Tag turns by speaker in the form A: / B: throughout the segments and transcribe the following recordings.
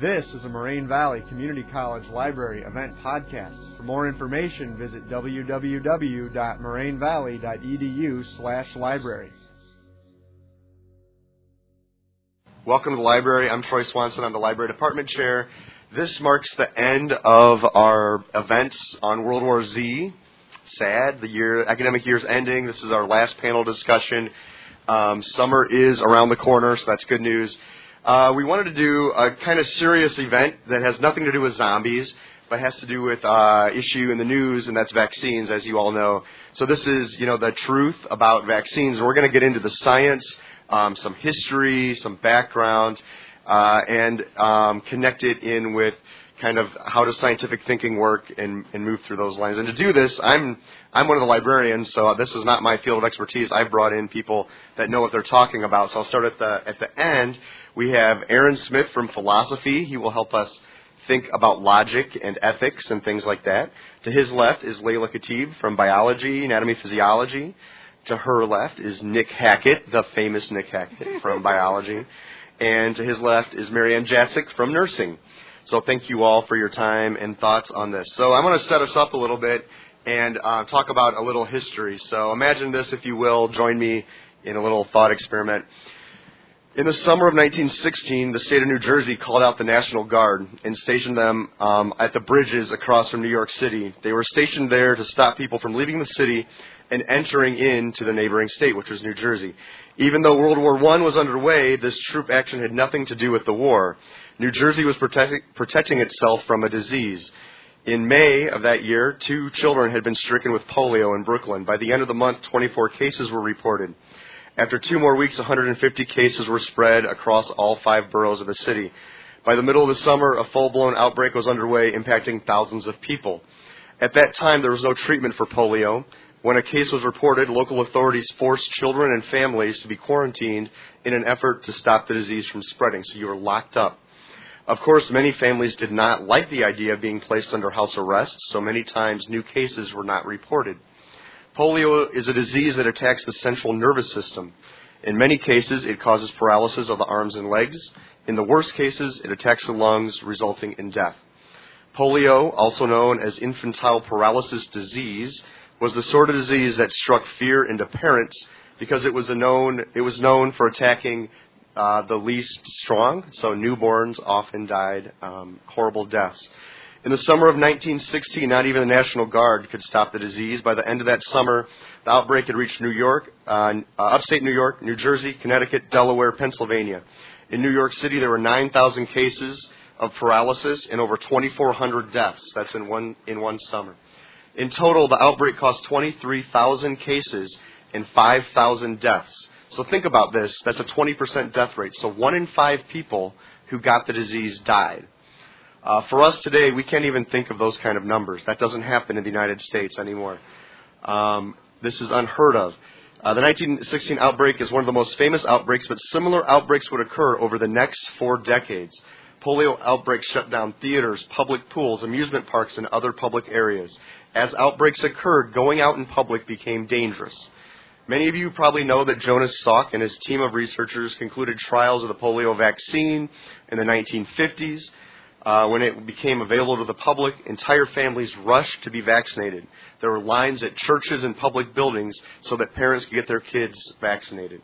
A: This is a Moraine Valley Community College Library event podcast. For more information, visit www.morainevalley.edu/library. Welcome to the library. I'm Troy Swanson. I'm the library department chair. This marks the end of our events on World War Z. Sad, the year academic year is ending. This is our last panel discussion. Um, summer is around the corner, so that's good news. Uh, we wanted to do a kind of serious event that has nothing to do with zombies, but has to do with uh, issue in the news, and that's vaccines, as you all know. So this is, you know, the truth about vaccines. We're going to get into the science, um, some history, some background, uh, and um, connect it in with kind of how does scientific thinking work and, and move through those lines. And to do this, I'm I'm one of the librarians, so this is not my field of expertise. I've brought in people that know what they're talking about. So I'll start at the at the end. We have Aaron Smith from philosophy. He will help us think about logic and ethics and things like that. To his left is Layla Khatib from biology, anatomy, physiology. To her left is Nick Hackett, the famous Nick Hackett from biology. And to his left is Marianne Jacek from nursing. So thank you all for your time and thoughts on this. So I'm going to set us up a little bit and uh, talk about a little history. So imagine this, if you will. Join me in a little thought experiment. In the summer of 1916, the state of New Jersey called out the National Guard and stationed them um, at the bridges across from New York City. They were stationed there to stop people from leaving the city and entering into the neighboring state, which was New Jersey. Even though World War I was underway, this troop action had nothing to do with the war. New Jersey was protecting, protecting itself from a disease. In May of that year, two children had been stricken with polio in Brooklyn. By the end of the month, 24 cases were reported. After two more weeks, 150 cases were spread across all five boroughs of the city. By the middle of the summer, a full blown outbreak was underway, impacting thousands of people. At that time, there was no treatment for polio. When a case was reported, local authorities forced children and families to be quarantined in an effort to stop the disease from spreading. So you were locked up. Of course, many families did not like the idea of being placed under house arrest, so many times new cases were not reported. Polio is a disease that attacks the central nervous system. In many cases, it causes paralysis of the arms and legs. In the worst cases, it attacks the lungs, resulting in death. Polio, also known as infantile paralysis disease, was the sort of disease that struck fear into parents because it was, known, it was known for attacking uh, the least strong, so newborns often died um, horrible deaths. In the summer of 1916, not even the National Guard could stop the disease. By the end of that summer, the outbreak had reached New York, uh, uh upstate New York, New Jersey, Connecticut, Delaware, Pennsylvania. In New York City, there were 9,000 cases of paralysis and over 2,400 deaths. That's in one, in one summer. In total, the outbreak caused 23,000 cases and 5,000 deaths. So think about this. That's a 20% death rate. So one in five people who got the disease died. Uh, for us today, we can't even think of those kind of numbers. That doesn't happen in the United States anymore. Um, this is unheard of. Uh, the 1916 outbreak is one of the most famous outbreaks, but similar outbreaks would occur over the next four decades. Polio outbreaks shut down theaters, public pools, amusement parks, and other public areas. As outbreaks occurred, going out in public became dangerous. Many of you probably know that Jonas Salk and his team of researchers concluded trials of the polio vaccine in the 1950s. Uh, when it became available to the public, entire families rushed to be vaccinated. There were lines at churches and public buildings so that parents could get their kids vaccinated.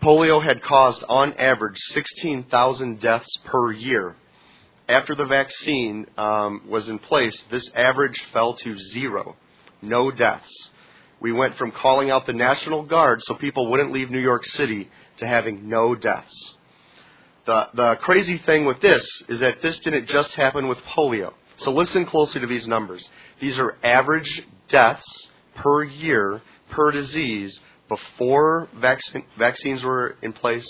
A: Polio had caused, on average, 16,000 deaths per year. After the vaccine um, was in place, this average fell to zero. No deaths we went from calling out the National Guard so people wouldn't leave New York City to having no deaths. The, the crazy thing with this is that this didn't just happen with polio. So listen closely to these numbers. These are average deaths per year per disease before vaccine, vaccines were in place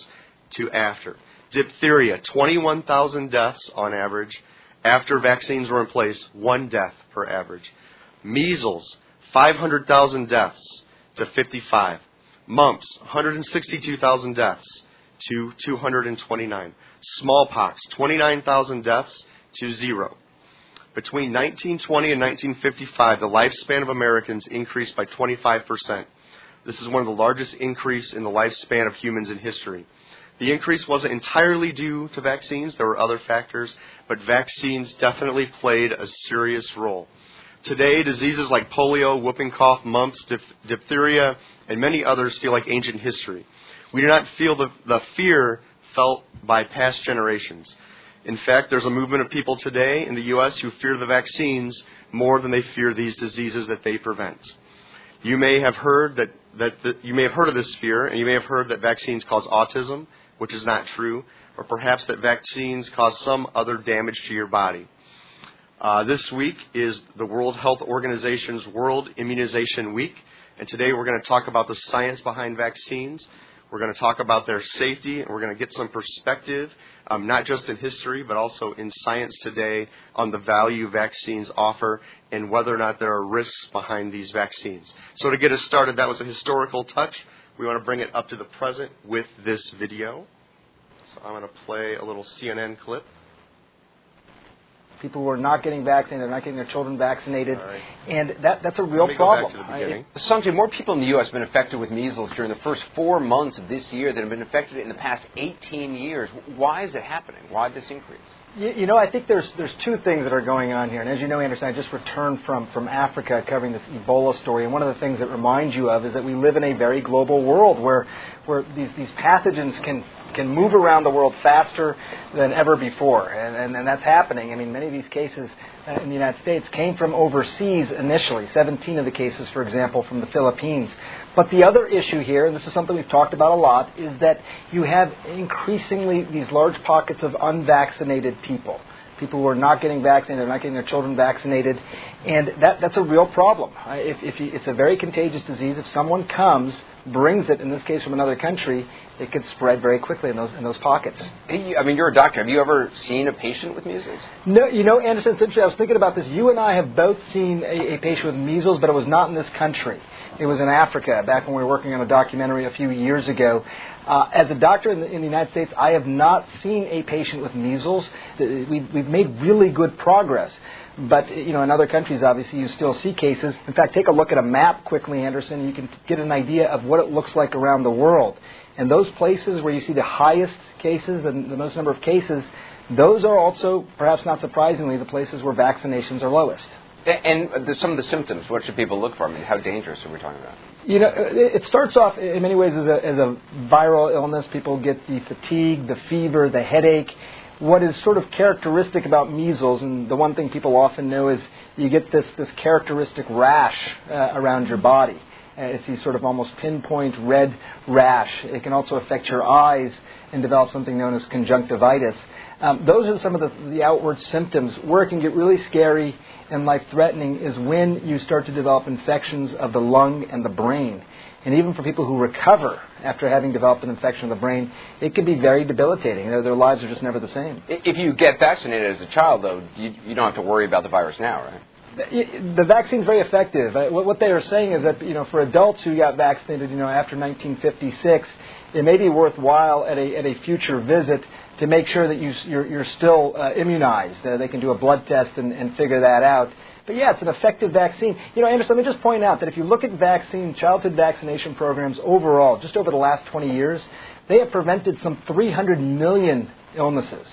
A: to after. Diphtheria, 21,000 deaths on average. After vaccines were in place, one death per average. Measles, 500,000 deaths to 55. Mumps, 162,000 deaths to 229. Smallpox, 29,000 deaths to zero. Between 1920 and 1955, the lifespan of Americans increased by 25%. This is one of the largest increase in the lifespan of humans in history. The increase wasn't entirely due to vaccines, there were other factors, but vaccines definitely played a serious role. Today, diseases like polio, whooping cough, mumps, diphtheria, and many others feel like ancient history. We do not feel the, the fear felt by past generations. In fact, there's a movement of people today in the U.S. who fear the vaccines more than they fear these diseases that they prevent. You may have heard that, that the, you may have heard of this fear, and you may have heard that vaccines cause autism, which is not true, or perhaps that vaccines cause some other damage to your body. Uh, this week is the World Health Organization's World Immunization Week, and today we're going to talk about the science behind vaccines. We're going to talk about their safety, and we're going to get some perspective, um, not just in history, but also in science today, on the value vaccines offer and whether or not there are risks behind these vaccines. So, to get us started, that was a historical touch. We want to bring it up to the present with this video. So, I'm going to play a little CNN clip
B: people who are not getting vaccinated, they're not getting their children vaccinated,
A: right.
B: and that, that's a real
A: Let me
B: problem.
A: Go back to the beginning.
C: I, Sanjay, more people in the U.S. have been affected with measles during the first four months of this year than have been affected in the past 18 years. Why is it happening? Why this increase?
B: You, you know, I think there's there's two things that are going on here. And as you know, Anderson, I just returned from, from Africa covering this Ebola story. And one of the things that reminds you of is that we live in a very global world where where these, these pathogens can can move around the world faster than ever before. And, and, and that's happening. I mean, many of these cases uh, in the United States came from overseas initially, 17 of the cases, for example, from the Philippines. But the other issue here, and this is something we've talked about a lot, is that you have increasingly these large pockets of unvaccinated people people who are not getting vaccinated, not getting their children vaccinated, and that, that's a real problem. If, if you, it's a very contagious disease. If someone comes, brings it, in this case from another country, it could spread very quickly in those in those pockets.
C: Hey, I mean, you're a doctor. Have you ever seen a patient with measles?
B: No, you know, Anderson. Interesting. I was thinking about this. You and I have both seen a, a patient with measles, but it was not in this country. It was in Africa back when we were working on a documentary a few years ago. Uh, as a doctor in the, in the, United States, I have not seen a patient with measles. We've, we've made really good progress. But you know, in other countries, obviously, you still see cases. In fact, take a look at a map quickly, Anderson. You can get an idea of what it looks like around the world. And those places where you see the highest cases, the, the most number of cases, those are also, perhaps not surprisingly, the places where vaccinations are lowest.
C: And some of the symptoms, what should people look for? I mean, how dangerous are we talking about?
B: You know, it starts off in many ways as a, as a viral illness. People get the fatigue, the fever, the headache. What is sort of characteristic about measles, and the one thing people often know is you get this, this characteristic rash uh, around your body. Uh, it's these sort of almost pinpoint red rash. It can also affect your eyes and develop something known as conjunctivitis. Um, those are some of the, the outward symptoms. Where it can get really scary and life threatening is when you start to develop infections of the lung and the brain. And even for people who recover after having developed an infection of the brain, it can be very debilitating. Their, their lives are just never the same.
C: If you get vaccinated as a child, though, you, you don't have to worry about the virus now, right?
B: the vaccine is very effective. What they are saying is that you know for adults who got vaccinated, you know after 1956, it may be worthwhile at a at a future visit to make sure that you, you're, you're still uh, immunized. Uh, they can do a blood test and, and figure that out. But yeah, it's an effective vaccine. You know, Anderson, let me just point out that if you look at vaccine, childhood vaccination programs overall, just over the last 20 years, they have prevented some 300 million illnesses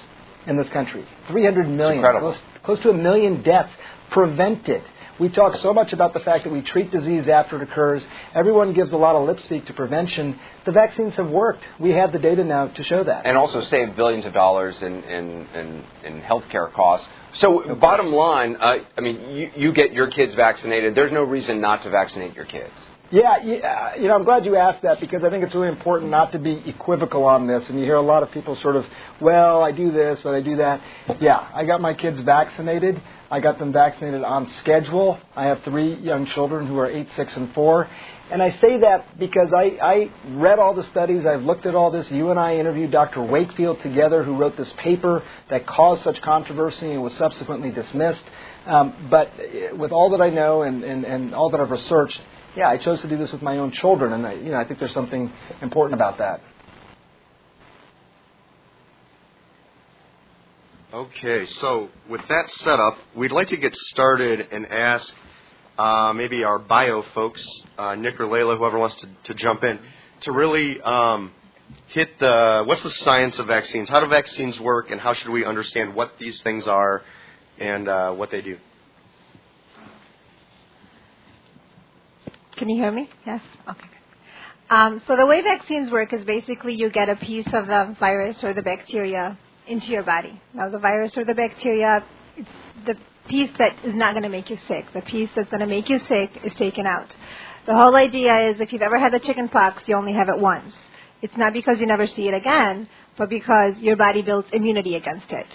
B: in this country. 300 million. Close, close to a million deaths prevented. We talk so much about the fact that we treat disease after it occurs. Everyone gives a lot of lip speak to prevention. The vaccines have worked. We have the data now to show that.
C: And also save billions of dollars in, in, in, in healthcare costs. So, bottom line, uh, I mean, you, you get your kids vaccinated. There's no reason not to vaccinate your kids.
B: Yeah, yeah, you know, I'm glad you asked that because I think it's really important not to be equivocal on this. And you hear a lot of people sort of, well, I do this, but I do that. Yeah, I got my kids vaccinated. I got them vaccinated on schedule. I have three young children who are eight, six, and four. And I say that because I, I read all the studies, I've looked at all this. You and I interviewed Dr. Wakefield together, who wrote this paper that caused such controversy and was subsequently dismissed. Um, but with all that I know and, and, and all that I've researched, yeah, I chose to do this with my own children, and I, you know, I think there's something important about that.
A: Okay, so with that setup, we'd like to get started and ask uh, maybe our bio folks, uh, Nick or Layla, whoever wants to, to jump in, to really um, hit the what's the science of vaccines? How do vaccines work, and how should we understand what these things are and uh, what they do?
D: Can you hear me? Yes. Okay. Um, so the way vaccines work is basically you get a piece of the virus or the bacteria into your body. Now the virus or the bacteria, it's the piece that is not going to make you sick. The piece that's going to make you sick is taken out. The whole idea is if you've ever had the chicken pox, you only have it once. It's not because you never see it again, but because your body builds immunity against it.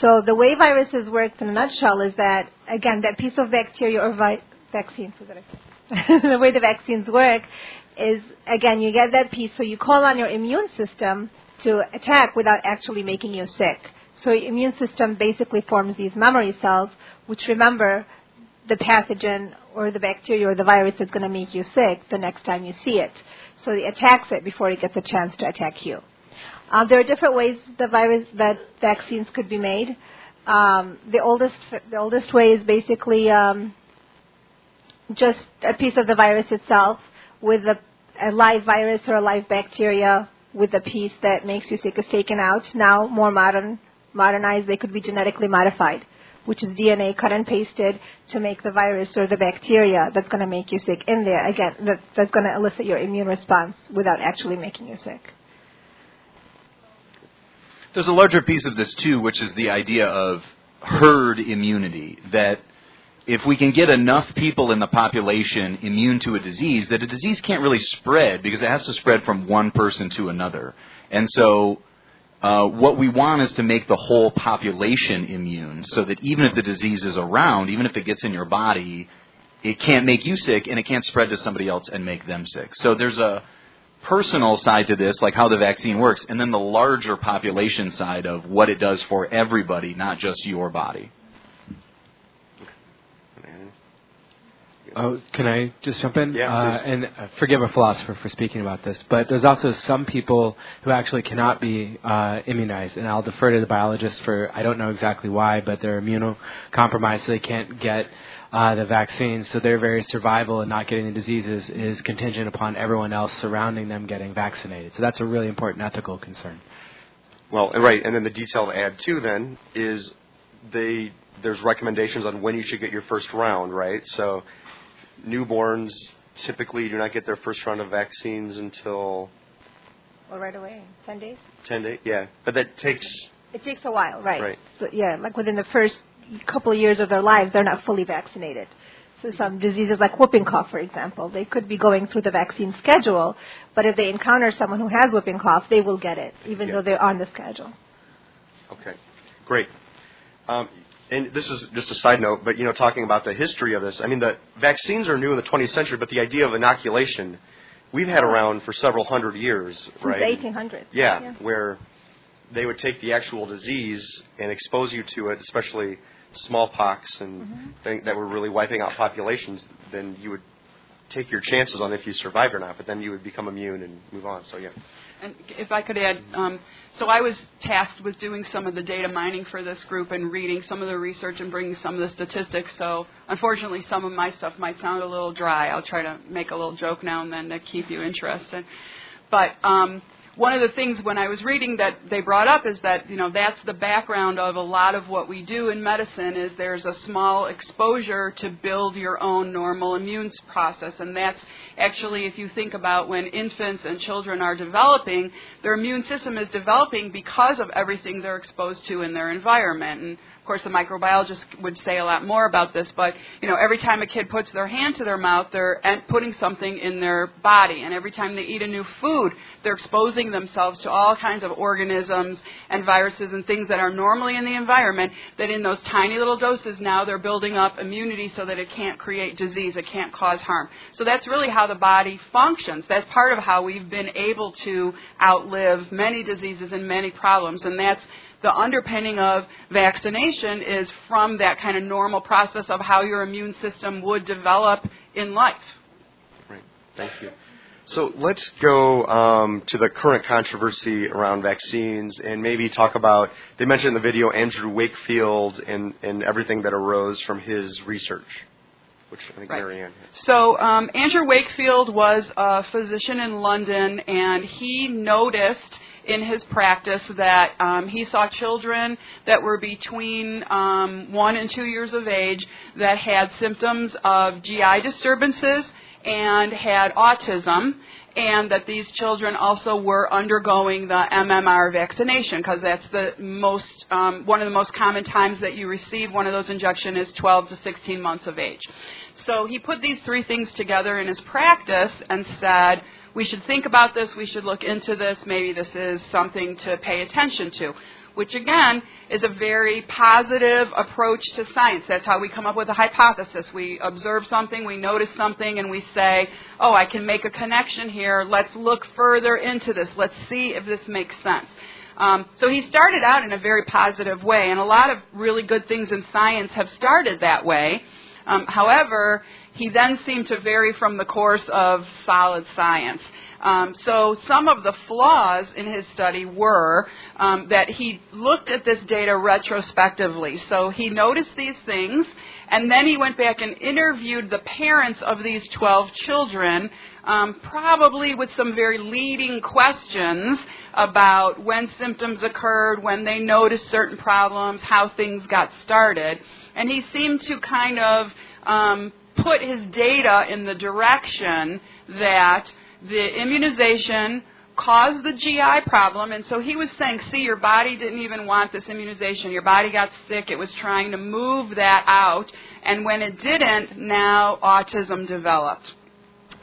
D: So the way viruses work in a nutshell is that, again, that piece of bacteria or vi- vaccine, so that I, the way the vaccines work is, again, you get that piece, so you call on your immune system to attack without actually making you sick. So your immune system basically forms these memory cells, which remember the pathogen or the bacteria or the virus that's going to make you sick the next time you see it. So it attacks it before it gets a chance to attack you. Um, there are different ways the virus that vaccines could be made. Um, the oldest the oldest way is basically um, just a piece of the virus itself with a, a live virus or a live bacteria with the piece that makes you sick is taken out. Now more modern modernized, they could be genetically modified, which is DNA cut and pasted to make the virus or the bacteria that's going to make you sick in there. Again, that, that's going to elicit your immune response without actually making you sick.
E: There's a larger piece of this too, which is the idea of herd immunity. That if we can get enough people in the population immune to a disease, that a disease can't really spread because it has to spread from one person to another. And so, uh, what we want is to make the whole population immune so that even if the disease is around, even if it gets in your body, it can't make you sick and it can't spread to somebody else and make them sick. So there's a personal side to this, like how the vaccine works, and then the larger population side of what it does for everybody, not just your body.
F: Oh, can I just jump in?
A: Yeah,
F: uh,
A: please.
F: and uh, forgive a philosopher for speaking about this, but there's also some people who actually cannot be uh, immunized, and I'll defer to the biologists for I don't know exactly why, but they're immunocompromised, so they can't get uh, the vaccine. So their very survival and not getting the diseases is contingent upon everyone else surrounding them getting vaccinated. So that's a really important ethical concern.
A: Well, right, and then the detail to add too then is they there's recommendations on when you should get your first round, right? So newborns typically do not get their first round of vaccines until
D: Well, right away, 10 days?
A: 10 days. Yeah, but that takes
D: It takes a while, right?
A: Right.
D: So, yeah, like within the first couple of years of their lives, they're not fully vaccinated. So some diseases like whooping cough, for example, they could be going through the vaccine schedule, but if they encounter someone who has whooping cough, they will get it, even
A: Yeah.
D: though they're on the schedule.
A: Okay, great. Um, and this is just a side note, but you know, talking about the history of this, I mean, the vaccines are new in the 20th century, but the idea of inoculation, we've had around for several hundred years,
D: Since
A: right?
D: the 1800s.
A: Yeah, where they would take the actual disease and expose you to it, especially smallpox and
D: Mm-hmm.
A: things that were really wiping out populations. Then you would take your chances on if you survived or not, but then you would become immune and move on. So yeah.
G: And if I could add, um, so I was tasked with doing some of the data mining for this group and reading some of the research and bringing some of the statistics. So unfortunately, some of my stuff might sound a little dry. I'll try to make a little joke now and then to keep you interested. But um, one of the things when I was reading that they brought up is that you know that's the background of a lot of what we do in medicine is there's a small exposure to build your own normal immune process. And that's actually if you think about when infants and children are developing their immune system is developing because of everything they're exposed to in their environment. And of course, the microbiologist would say a lot more about this, but you know, every time a kid puts their hand to their mouth, they're putting something in their body, and every time they eat a new food, they're exposing themselves to all kinds of organisms and viruses and things that are normally in the environment. That in those tiny little doses, now they're building up immunity so that it can't create disease, it can't cause harm. So that's really how the body functions. That's part of how we've been able to outlive many diseases and many problems, and that's the underpinning of vaccination is from that kind of normal process of how your immune system would develop in life.
A: Right. Thank you. So let's go um, to the current controversy around vaccines and maybe talk about. They mentioned in the video Andrew Wakefield and, and everything that arose from his research. which I think
G: Right. So um, Andrew Wakefield was a physician in London, and he noticed in his practice that um, he saw children that were between um, one and two years of age that had symptoms of GI disturbances and had autism, and that these children also were undergoing the MMR vaccination because that's the most um, one of the most common times that you receive one of those injections is 12 to 16 months of age. So he put these three things together in his practice and said, we should think about this, we should look into this, maybe this is something to pay attention to. Which again is a very positive approach to science. That's how we come up with a hypothesis. We observe something, we notice something, and we say, oh, I can make a connection here. Let's look further into this. Let's see if this makes sense. Um, so he started out in a very positive way, and a lot of really good things in science have started that way. Um, however, he then seemed to vary from the course of solid science. Um, so some of the flaws in his study were um, that he looked at this data retrospectively. So he noticed these things, and then he went back and interviewed the parents of these 12 children, um, probably with some very leading questions about when symptoms occurred, when they noticed certain problems, how things got started. And he seemed to kind of um, put his data in the direction that the immunization caused the GI problem, and so he was saying, see, your body didn't even want this immunization. Your body got sick. It was trying to move that out, and when it didn't, now autism developed.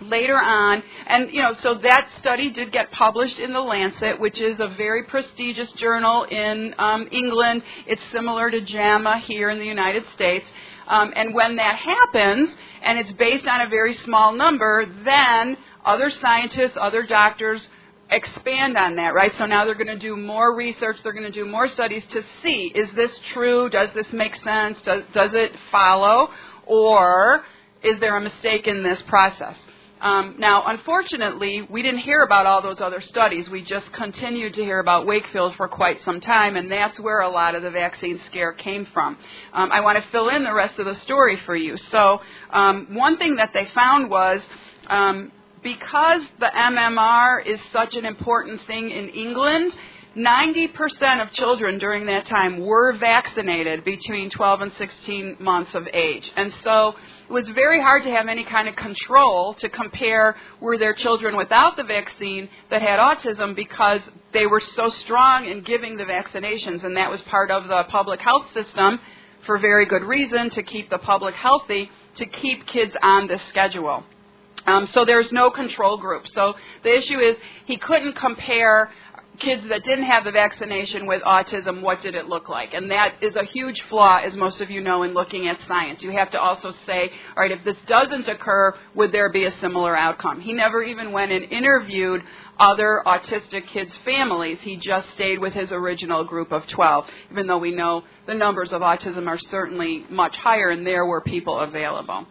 G: Later on, and you know, so that study did get published in the Lancet, which is a very prestigious journal in um, England. It's similar to JAMA here in the United States. Um, and when that happens, and it's based on a very small number, then other scientists, other doctors expand on that, right? So now they're going to do more research, they're going to do more studies to see is this true? Does this make sense? Does, does it follow? Or is there a mistake in this process? Um, now, unfortunately, we didn't hear about all those other studies. We just continued to hear about Wakefield for quite some time, and that's where a lot of the vaccine scare came from. Um, I want to fill in the rest of the story for you. So, um, one thing that they found was um, because the MMR is such an important thing in England, 90% of children during that time were vaccinated between 12 and 16 months of age. And so it was very hard to have any kind of control to compare were there children without the vaccine that had autism because they were so strong in giving the vaccinations and that was part of the public health system for very good reason to keep the public healthy to keep kids on this schedule. Um, so there's no control group. So the issue is he couldn't compare kids that didn't have the vaccination with autism, what did it look like? And that is a huge flaw, as most of you know, in looking at science. You have to also say, all right, if this doesn't occur, would there be a similar outcome? He never even went and interviewed other autistic kids' families. He just stayed with his original group of 12, even though we know the numbers of autism are certainly much higher, and there were people available.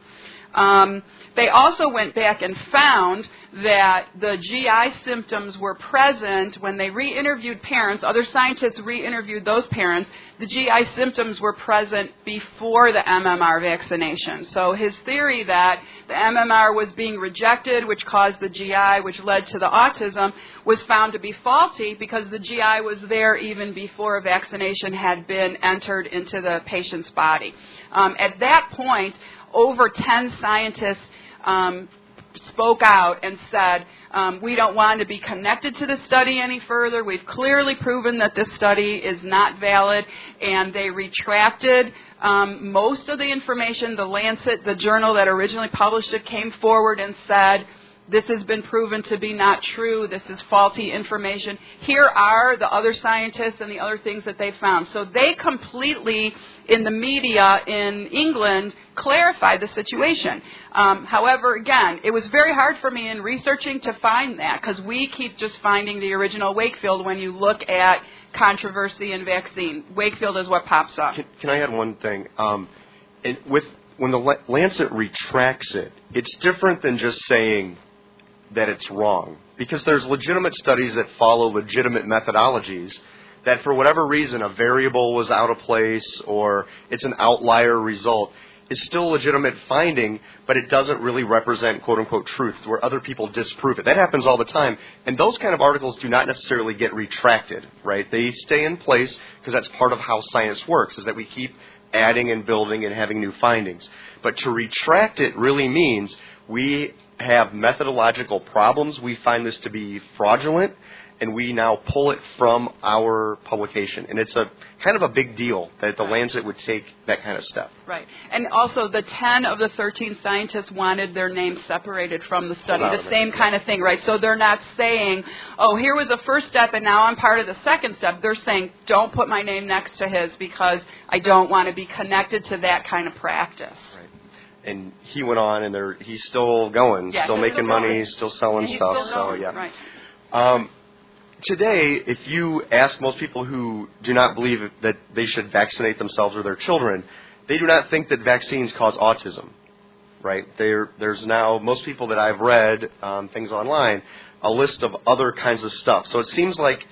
G: Um, they also went back and found that the GI symptoms were present when they re interviewed parents. Other scientists re interviewed those parents. The GI symptoms were present before the MMR vaccination. So his theory that the MMR was being rejected, which caused the GI, which led to the autism, was found to be faulty because the GI was there even before a vaccination had been entered into the patient's body. Um, at that point, over 10 scientists um, spoke out and said, um, we don't want to be connected to the study any further. We've clearly proven that this study is not valid, and they retracted um, most of the information. The Lancet, the journal that originally published it, came forward and said, this has been proven to be not true. This is faulty information. Here are the other scientists and the other things that they found. So they completely, in the media in England, clarified the situation. Um, however, again, it was very hard for me in researching to find that because we keep just finding the original Wakefield when you look at controversy and vaccine. Wakefield is what pops up.
A: Can, can I add one thing? Um, it, with when the Lancet retracts it, it's different than just saying that it's wrong because there's legitimate studies that follow legitimate methodologies that for whatever reason a variable was out of place or it's an outlier result is still a legitimate finding, but it doesn't really represent quote unquote truth, where other people disprove it. That happens all the time, and those kind of articles do not necessarily get retracted, right? They stay in place because that's part of how science works, is that we keep adding and building and having new findings. But to retract it really means we have methodological problems. We find this to be fraudulent, and we now pull it from our publication. And it's a kind of a big deal that the Lancet would take that kind of step.
G: Right. And also, the 10 of the 13 scientists wanted their names separated from the study. The same kind of thing, right? So they're not saying, oh, here was the first step and now I'm part of the second step. They're saying, don't put my name next to his because I don't want to be connected to that kind of practice.
A: And he went on, and they're, he's still going,
G: Yeah,
A: still making money,
G: going.
A: still selling stuff.
G: still
A: So yeah.
G: Right.
A: Um, today, if you ask most people who do not believe that they should vaccinate themselves or their children, they do not think that vaccines cause autism. Right? There, there's now most people that I've read um, things online a list of other kinds of stuff. So it seems like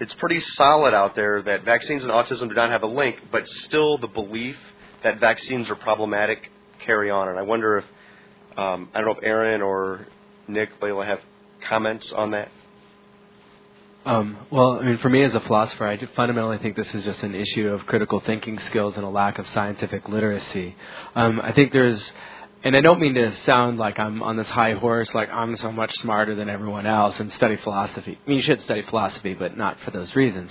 A: it's pretty solid out there that vaccines and autism do not have a link, but still the belief that vaccines are problematic carry on. And I wonder if um, I don't know if Aaron or Nick Layla have comments on that.
F: Um, well, I mean, for me as a philosopher, I fundamentally think this is just an issue of critical thinking skills and a lack of scientific literacy. Um, I think there's, and I don't mean to sound like I'm on this high horse, like I'm so much smarter than everyone else and study philosophy. I mean, you should study philosophy, but not for those reasons.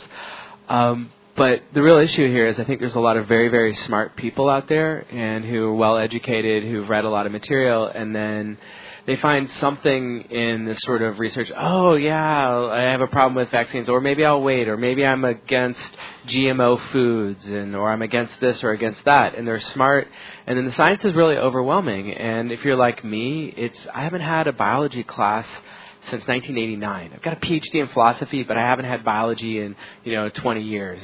F: Um, but the real issue here is I think there's a lot of very, very smart people out there and who are well educated, who've read a lot of material, and then they find something in this sort of research. Oh yeah, I have a problem with vaccines, or maybe I'll wait, or maybe I'm against GMO foods, and or I'm against this or against that. And they're smart, and then the science is really overwhelming. And if you're like me, it's I haven't had a biology class since 1989. I've got a PhD in philosophy, but I haven't had biology in you know 20 years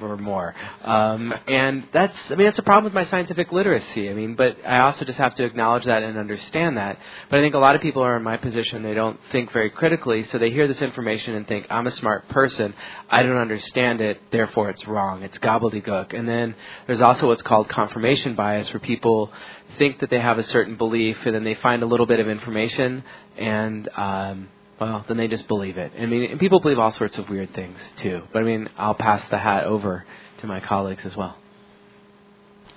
F: or more. Um, and that's I mean that's a problem with my scientific literacy. I mean, but I also just have to acknowledge that and understand that. But I think a lot of people are in my position. They don't think very critically, so they hear this information and think I'm a smart person. I don't understand it, therefore it's wrong. It's gobbledygook. And then there's also what's called confirmation bias, where people think that they have a certain belief, and then they find a little bit of information and um, well, then they just believe it. I mean, people believe all sorts of weird things too. But I mean, I'll pass the hat over to my colleagues as well.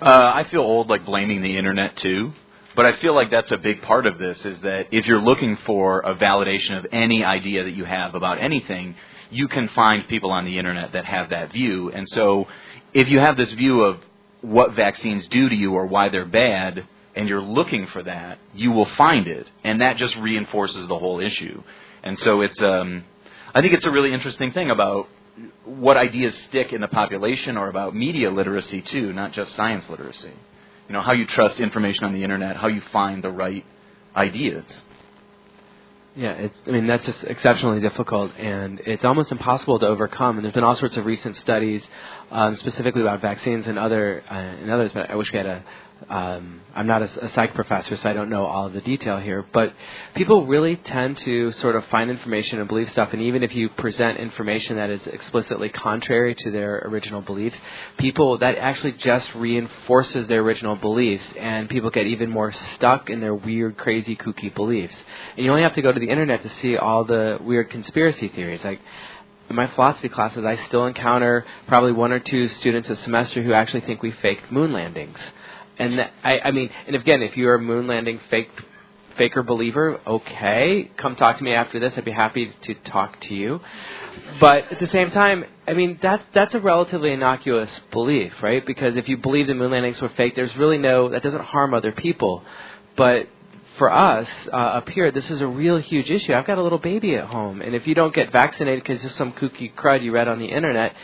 E: Uh, I feel old like blaming the internet too, but I feel like that's a big part of this is that if you're looking for a validation of any idea that you have about anything, you can find people on the internet that have that view. And so if you have this view of what vaccines do to you or why they're bad, and you're looking for that, you will find it, and that just reinforces the whole issue. And so it's, um, I think it's a really interesting thing about what ideas stick in the population or about media literacy too, not just science literacy. You know, how you trust information on the internet, how you find the right ideas.
F: Yeah, it's. I mean, that's just exceptionally difficult, and it's almost impossible to overcome. And there's been all sorts of recent studies, um, specifically about vaccines and other uh, and others. But I wish we had a. Um, I'm not a, a psych professor, so I don't know all of the detail here. But people really tend to sort of find information and believe stuff, and even if you present information that is explicitly contrary to their original beliefs, people that actually just reinforces their original beliefs, and people get even more stuck in their weird, crazy, kooky beliefs. And you only have to go to the internet to see all the weird conspiracy theories, like in my philosophy classes, I still encounter probably one or two students a semester who actually think we faked moon landings. And I, I mean, and again, if you're a moon landing fake faker believer, okay, come talk to me after this. I'd be happy to talk to you. But at the same time, I mean, that's that's a relatively innocuous belief, right? Because if you believe the moon landings were fake, there's really no that doesn't harm other people. But for us uh, up here, this is a real huge issue. I've got a little baby at home, and if you don't get vaccinated because just some kooky crud you read on the internet,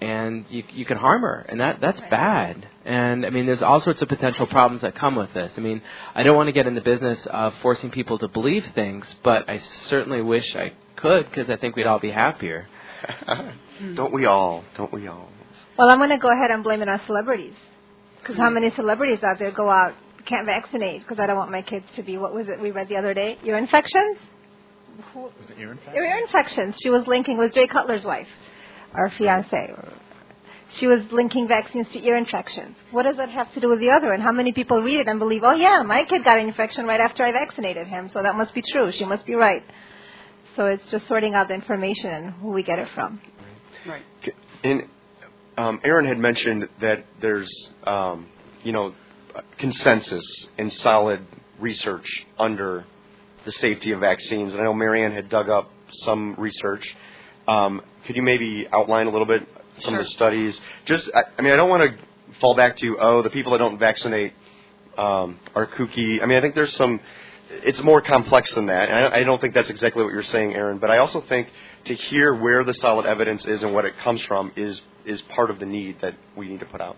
F: and you you can harm her, and that that's bad. And I mean, there's all sorts of potential problems that come with this. I mean, I don't want to get in the business of forcing people to believe things, but I certainly wish I could because I think we'd all be happier.
A: Don't we all? Don't we all?
D: Well, I'm going to go ahead and blame it on celebrities. Because how mm. many celebrities out there go out, can't vaccinate because I don't want my kids to be, what was it we read the other day? Ear infections?
E: Was it ear
D: ear infections. She was linking with Jay Cutler's wife, or fiance. she was linking vaccines to ear infections. What does that have to do with the other? And how many people read it and believe, oh yeah, my kid got an infection right after I vaccinated him, so that must be true. She must be right. So it's just sorting out the information and who we get it from.
G: Right.
A: And um, Aaron had mentioned that there's, um, you know, consensus and solid research under the safety of vaccines. And I know Marianne had dug up some research. Um, could you maybe outline a little bit some of the studies? Just, I, I mean, I don't want to fall back to oh, the people that don't vaccinate um, are kooky. I mean, I think there's some. It's more complex than that. And I, I don't think that's exactly what you're saying, Aaron. But I also think to hear where the solid evidence is and what it comes from is is part of the need that we need to put out.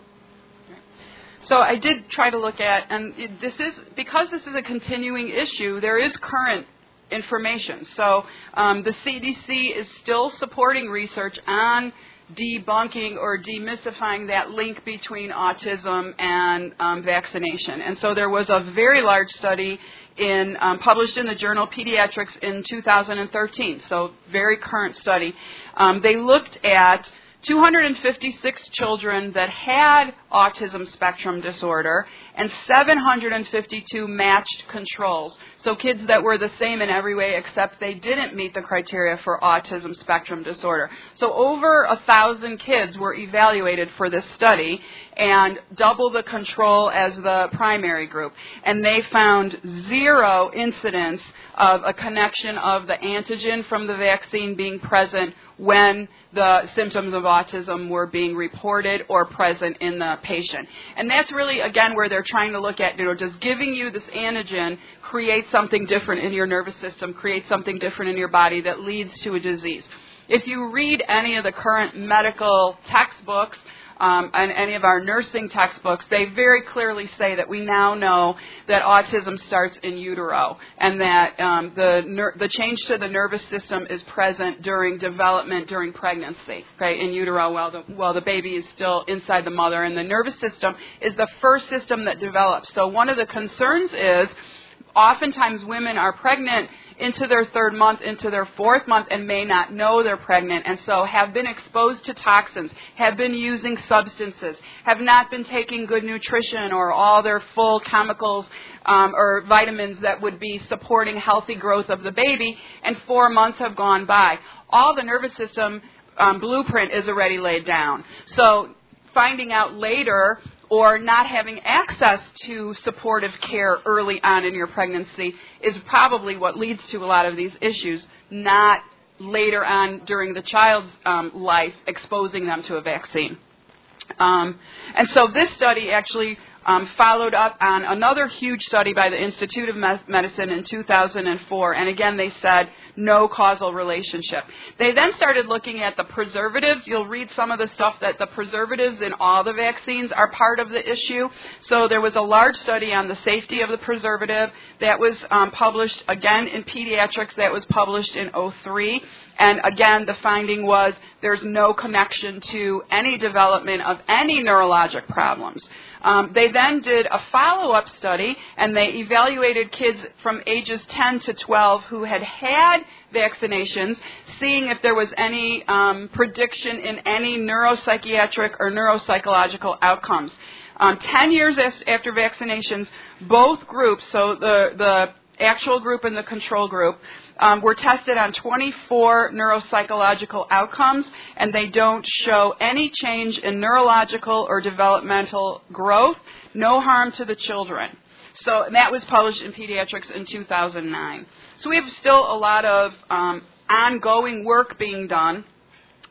G: So I did try to look at, and this is because this is a continuing issue. There is current information. So um, the CDC is still supporting research on debunking or demystifying that link between autism and um, vaccination. And so there was a very large study in um, published in the journal Pediatrics in 2013. So very current study. Um, they looked at 256 children that had autism spectrum disorder and 752 matched controls. So kids that were the same in every way except they didn't meet the criteria for autism spectrum disorder. So over a thousand kids were evaluated for this study and double the control as the primary group. And they found zero incidence of a connection of the antigen from the vaccine being present when the symptoms of autism were being reported or present in the patient. And that's really, again, where they're trying to look at, you know, does giving you this antigen create something different in your nervous system, create something different in your body that leads to a disease? If you read any of the current medical textbooks, um, and any of our nursing textbooks, they very clearly say that we now know that autism starts in utero, and that um, the ner- the change to the nervous system is present during development, during pregnancy, okay, in utero, while the while the baby is still inside the mother, and the nervous system is the first system that develops. So one of the concerns is oftentimes women are pregnant into their third month, into their fourth month, and may not know they're pregnant, and so have been exposed to toxins, have been using substances, have not been taking good nutrition or all their full chemicals um, or vitamins that would be supporting healthy growth of the baby, and four months have gone by. All the nervous system um, blueprint is already laid down. So finding out later or not having access to supportive care early on in your pregnancy is probably what leads to a lot of these issues, not later on during the child's um, life exposing them to a vaccine. Um, and so this study actually um, followed up on another huge study by the Institute of Medicine in 2004, and again they said no causal relationship. They then started looking at the preservatives. You'll read some of the stuff that the preservatives in all the vaccines are part of the issue. So there was a large study on the safety of the preservative that was um, published again in pediatrics. That was published in 03. And again, the finding was there's no connection to any development of any neurologic problems. Um, they then did a follow-up study, and they evaluated kids from ages 10 to 12 who had had vaccinations, seeing if there was any um, prediction in any neuropsychiatric or neuropsychological outcomes. Um, 10 years after vaccinations, both groups, so the, the actual group and the control group, um, were tested on 24 neuropsychological outcomes, and they don't show any change in neurological or developmental growth, no harm to the children. So that was published in Pediatrics in 2009. So we have still a lot of um, ongoing work being done.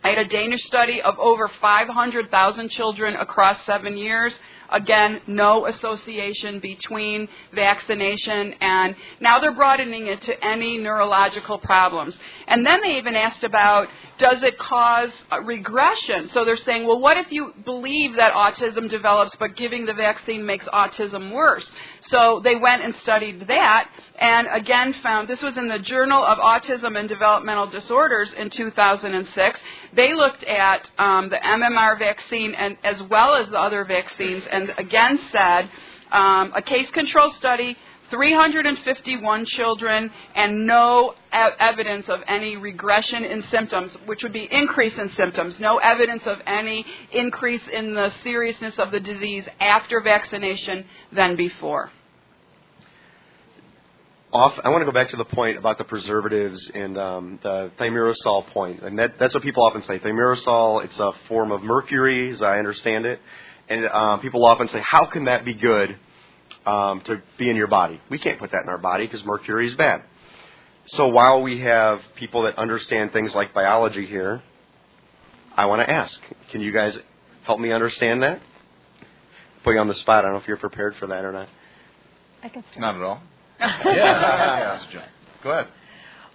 G: I had a Danish study of over 500,000 children across seven years. Again, no association between vaccination and now they're broadening it to any neurological problems. And then they even asked about does it cause regression? So they're saying, well, what if you believe that autism develops but giving the vaccine makes autism worse? So they went and studied that and again found this was in the Journal of Autism and Developmental Disorders in 2006. They looked at um, the MMR vaccine and as well as the other vaccines and again said um, a case control study 351 children and no evidence of any regression in symptoms, which would be increase in symptoms. No evidence of any increase in the seriousness of the disease after vaccination than before.
A: Off, I want to go back to the point about the preservatives and um, the thimerosal point, and that, that's what people often say. Thimerosal, it's a form of mercury, as I understand it, and um, people often say, "How can that be good um, to be in your body?" We can't put that in our body because mercury is bad. So while we have people that understand things like biology here, I want to ask: Can you guys help me understand that? Put you on the spot. I don't know if you're prepared for that or not.
D: I can start.
E: Not at all. Yeah. Go ahead.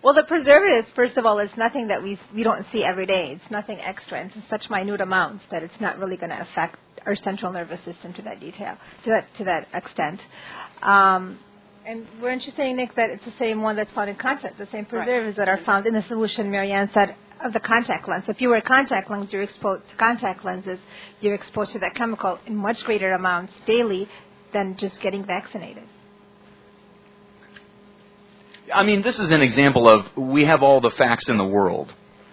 D: Well, the preservatives, first of all, is nothing that we we don't see every day. It's nothing extra. It's in such minute amounts that it's not really going to affect our central nervous system to that detail, to that to that extent. Um, and weren't you saying, Nick, that it's the same one that's found in contact, the same preservatives that are found in the solution, Marianne said, of the contact lens. If you wear contact lenses, you're exposed to contact lenses, you're exposed to that chemical in much greater amounts daily than just getting vaccinated.
E: I mean, this is an example of we have all the facts in the world.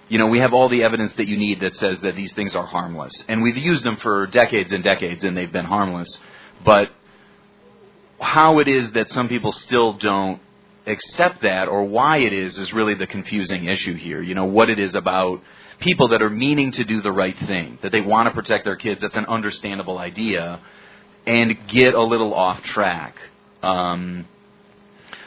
E: You know, we have all the evidence that you need that says that these things are harmless. And we've used them for decades and decades and they've been harmless. But how it is that some people still don't accept that or why it is is really the confusing issue here. You know, what it is about people that are meaning to do the right thing, that they want to protect their kids, that's an understandable idea, and get a little off track. Um,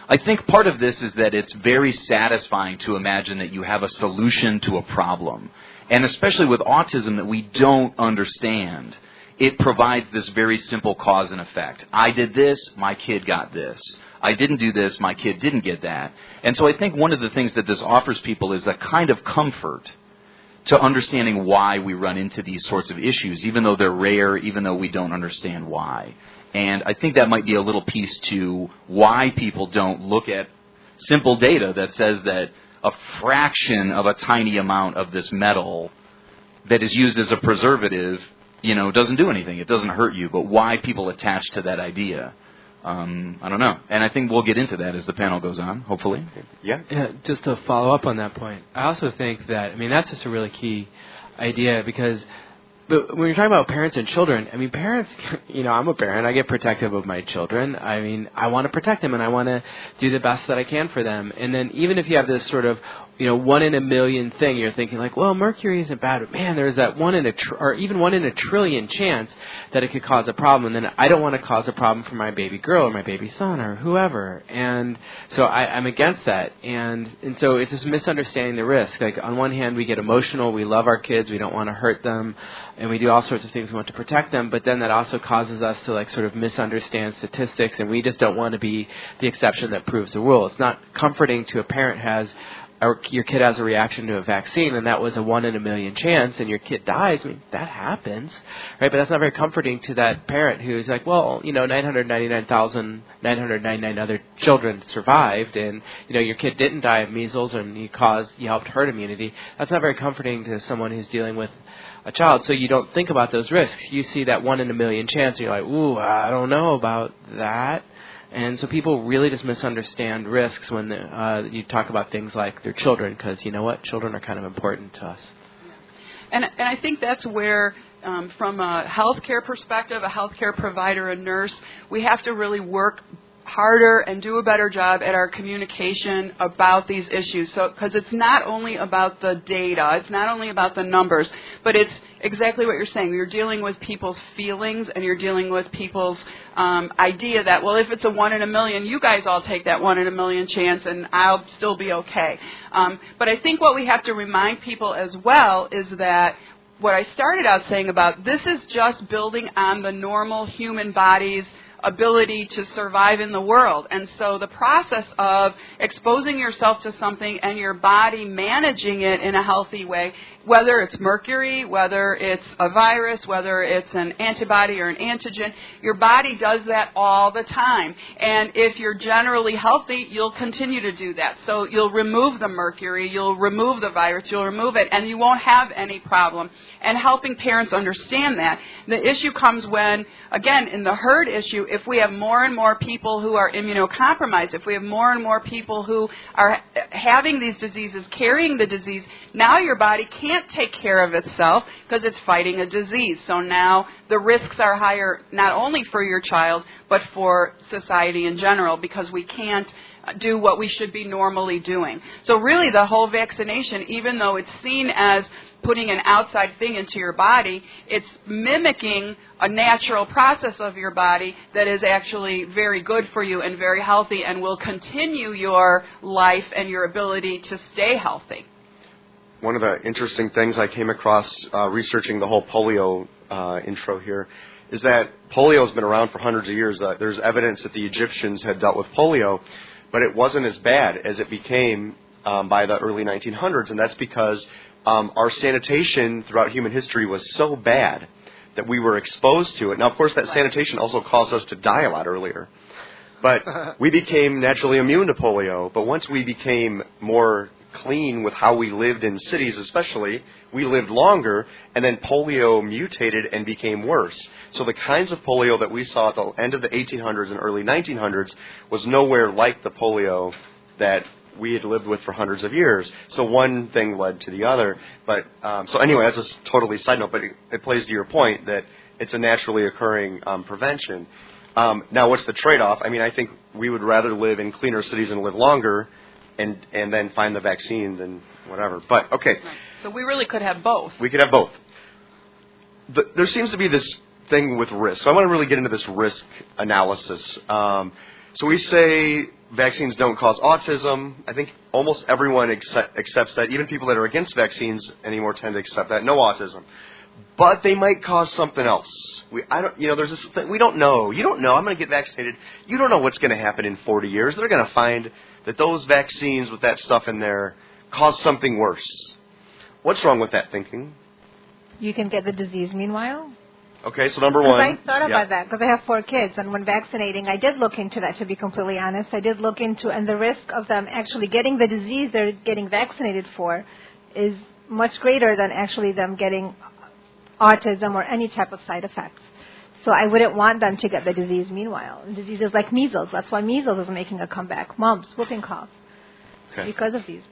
E: I think part of this is that it's very satisfying to imagine that you have a solution to a problem. And especially with autism that we don't understand, it provides this very simple cause and effect. I did this, my kid got this. I didn't do this, my kid didn't get that. And so I think one of the things that this offers people is a kind of comfort to understanding why we run into these sorts of issues, even though they're rare, even though we don't understand why. And I think that might be a little piece to why people don't look at simple data that says that a fraction of a tiny amount of this metal that is used as a preservative, you know, doesn't do anything. It doesn't hurt you. But why people attach to that idea, um, I don't know. And I think we'll get into that as the panel goes on, hopefully.
A: Yeah.
F: Yeah, just to follow up on that point, I also think that I mean that's just a really key idea because but when you're talking about parents and children, I mean parents, you know, I'm a parent, I get protective of my children. I mean, I want to protect them and I want to do the best that I can for them. And then even if you have this sort of you know, one in a million thing, you're thinking like, well, mercury isn't bad, but man, there's that one in a, tr- or even one in a trillion chance that it could cause a problem, and then I don't want to cause a problem for my baby girl or my baby son or whoever, and so I, I'm against that, and and so it's just misunderstanding the risk. Like on one hand, we get emotional, we love our kids, we don't want to hurt them, and we do all sorts of things we want to protect them, but then that also causes us to like sort of misunderstand statistics, and we just don't want to be the exception that proves the rule. It's not comforting to a parent has your kid has a reaction to a vaccine and that was a one in a million chance and your kid dies, I mean, that happens, right? But that's not very comforting to that parent who's like, well, you know, 999,999 other children survived and, you know, your kid didn't die of measles and you caused, you helped herd immunity. That's not very comforting to someone who's dealing with a child. So you don't think about those risks. You see that one in a million chance and you're like, ooh, I don't know about that. And so people really just misunderstand risks when uh, you talk about things like their children, because you know what, children are kind of important to us.
G: And, and I think that's where, um, from a healthcare perspective, a healthcare provider, a nurse, we have to really work harder and do a better job at our communication about these issues. So, because it's not only about the data, it's not only about the numbers, but it's exactly what you're saying. You're dealing with people's feelings and you're dealing with people's um, idea that, well, if it's a one in a million, you guys all take that one in a million chance and I'll still be okay. Um, but I think what we have to remind people as well is that what I started out saying about this is just building on the normal human body's ability to survive in the world. And so the process of exposing yourself to something and your body managing it in a healthy way, whether it's mercury, whether it's a virus, whether it's an antibody or an antigen, your body does that all the time. And if you're generally healthy, you'll continue to do that. So you'll remove the mercury, you'll remove the virus, you'll remove it, and you won't have any problem. And helping parents understand that. The issue comes when, again, in the herd issue, if we have more and more people who are immunocompromised, if we have more and more people who are having these diseases, carrying the disease, now your body can't take care of itself because it's fighting a disease. So now the risks are higher not only for your child, but for society in general because we can't do what we should be normally doing. So really the whole vaccination, even though it's seen as putting an outside thing into your body, it's mimicking a natural process of your body that is actually very good for you and very healthy and will continue your life and your ability to stay healthy.
A: One of the interesting things I came across uh, researching the whole polio uh, intro here is that polio has been around for hundreds of years. Uh, there's evidence that the Egyptians had dealt with polio, but it wasn't as bad as it became um, by the early 1900s, and that's because um, our sanitation throughout human history was so bad that we were exposed to it. Now, of course, that sanitation also caused us to die a lot earlier. But we became naturally immune to polio. But once we became more clean with how we lived in cities, especially, we lived longer, and then polio mutated and became worse. So the kinds of polio that we saw at the end of the 1800s and early 1900s was nowhere like the polio that we had lived with for hundreds of years. So one thing led to the other. But um, so anyway, that's a totally side note, but it, it, plays to your point that it's a naturally occurring um, prevention. Um, now, what's the trade-off? I mean, I think we would rather live in cleaner cities and live longer, and and then find the vaccine than whatever. But okay.
G: So we really could have both.
A: We could have both. The, there seems to be this thing with risk. So I want to really get into this risk analysis. Um, so we say vaccines don't cause autism. I think almost everyone accept, accepts that. Even people that are against vaccines anymore tend to accept that. No autism. But they might cause something else. We, I don't, you know, there's this thing, we don't know. You don't know. I'm going to get vaccinated. You don't know what's going to happen in 40 years. They're going to find that those vaccines with that stuff in there cause something worse. What's wrong with that thinking?
D: You can get the disease meanwhile.
A: Okay, so number one.
D: I thought
A: yeah.
D: about that because I have four kids, and when vaccinating, I did look into that. To be completely honest, I did look into, and the risk of them actually getting the disease they're getting vaccinated for is much greater than actually them getting autism or any type of side effects. So I wouldn't want them to get the disease meanwhile. Diseases like measles, that's why measles is making a comeback. Mumps, whooping cough,
A: okay.
D: because of these.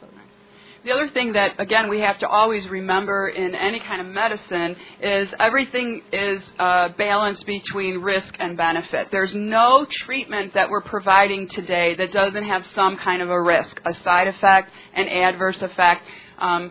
G: The other thing that, again, we have to always remember in any kind of medicine is everything is uh, balanced between risk and benefit. There's no treatment that we're providing today that doesn't have some kind of a risk, a side effect, an adverse effect. Um,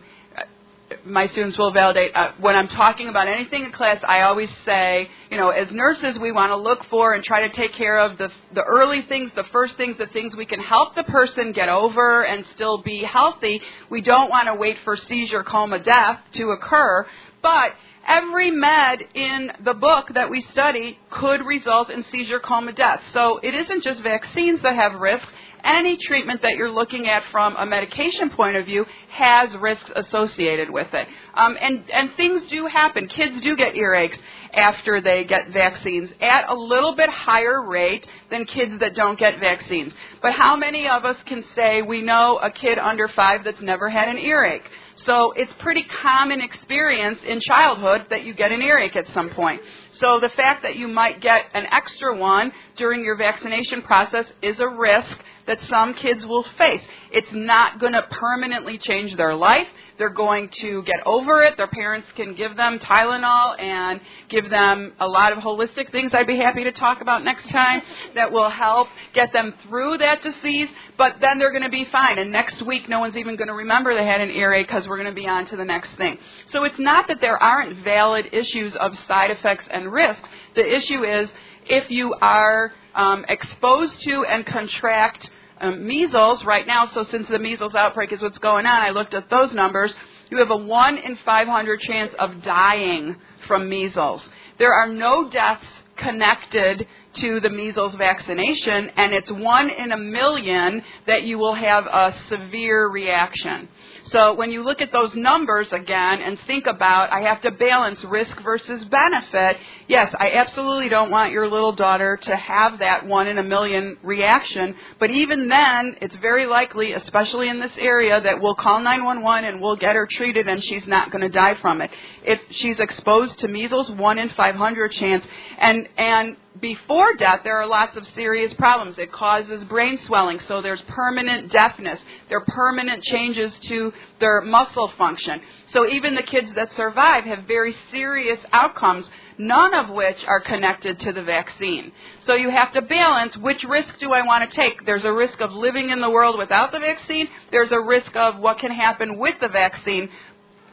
G: my students will validate. Uh, when I'm talking about anything in class, I always say, you know, as nurses, we want to look for and try to take care of the, the early things, the first things, the things we can help the person get over and still be healthy. We don't want to wait for seizure, coma, death to occur. But every med in the book that we study could result in seizure, coma, death. So it isn't just vaccines that have risks any treatment that you're looking at from a medication point of view has risks associated with it. Um, and, and things do happen. Kids do get earaches after they get vaccines at a little bit higher rate than kids that don't get vaccines. But how many of us can say we know a kid under five that's never had an earache? So it's pretty common experience in childhood that you get an earache at some point. So the fact that you might get an extra one during your vaccination process is a risk that some kids will face. It's not going to permanently change their life. They're going to get over it. Their parents can give them Tylenol and give them a lot of holistic things I'd be happy to talk about next time that will help get them through that disease. But then they're going to be fine. And next week, no one's even going to remember they had an earache because we're going to be on to the next thing. So it's not that there aren't valid issues of side effects and risks. The issue is if you are um, exposed to and contract um, measles right now, so since the measles outbreak is what's going on, I looked at those numbers. You have a 1 in 500 chance of dying from measles. There are no deaths connected to the measles vaccination, and it's 1 in a million that you will have a severe reaction. So when you look at those numbers again and think about, I have to balance risk versus benefit. Yes, I absolutely don't want your little daughter to have that one in a million reaction. But even then, it's very likely, especially in this area, that we'll call 911 and we'll get her treated and she's not going to die from it. If she's exposed to measles, one in 500 chance. And, and before death, there are lots of serious problems. It causes brain swelling, so there's permanent deafness. There are permanent changes to their muscle function. So even the kids that survive have very serious outcomes, none of which are connected to the vaccine. So you have to balance which risk do I want to take? There's a risk of living in the world without the vaccine. There's a risk of what can happen with the vaccine.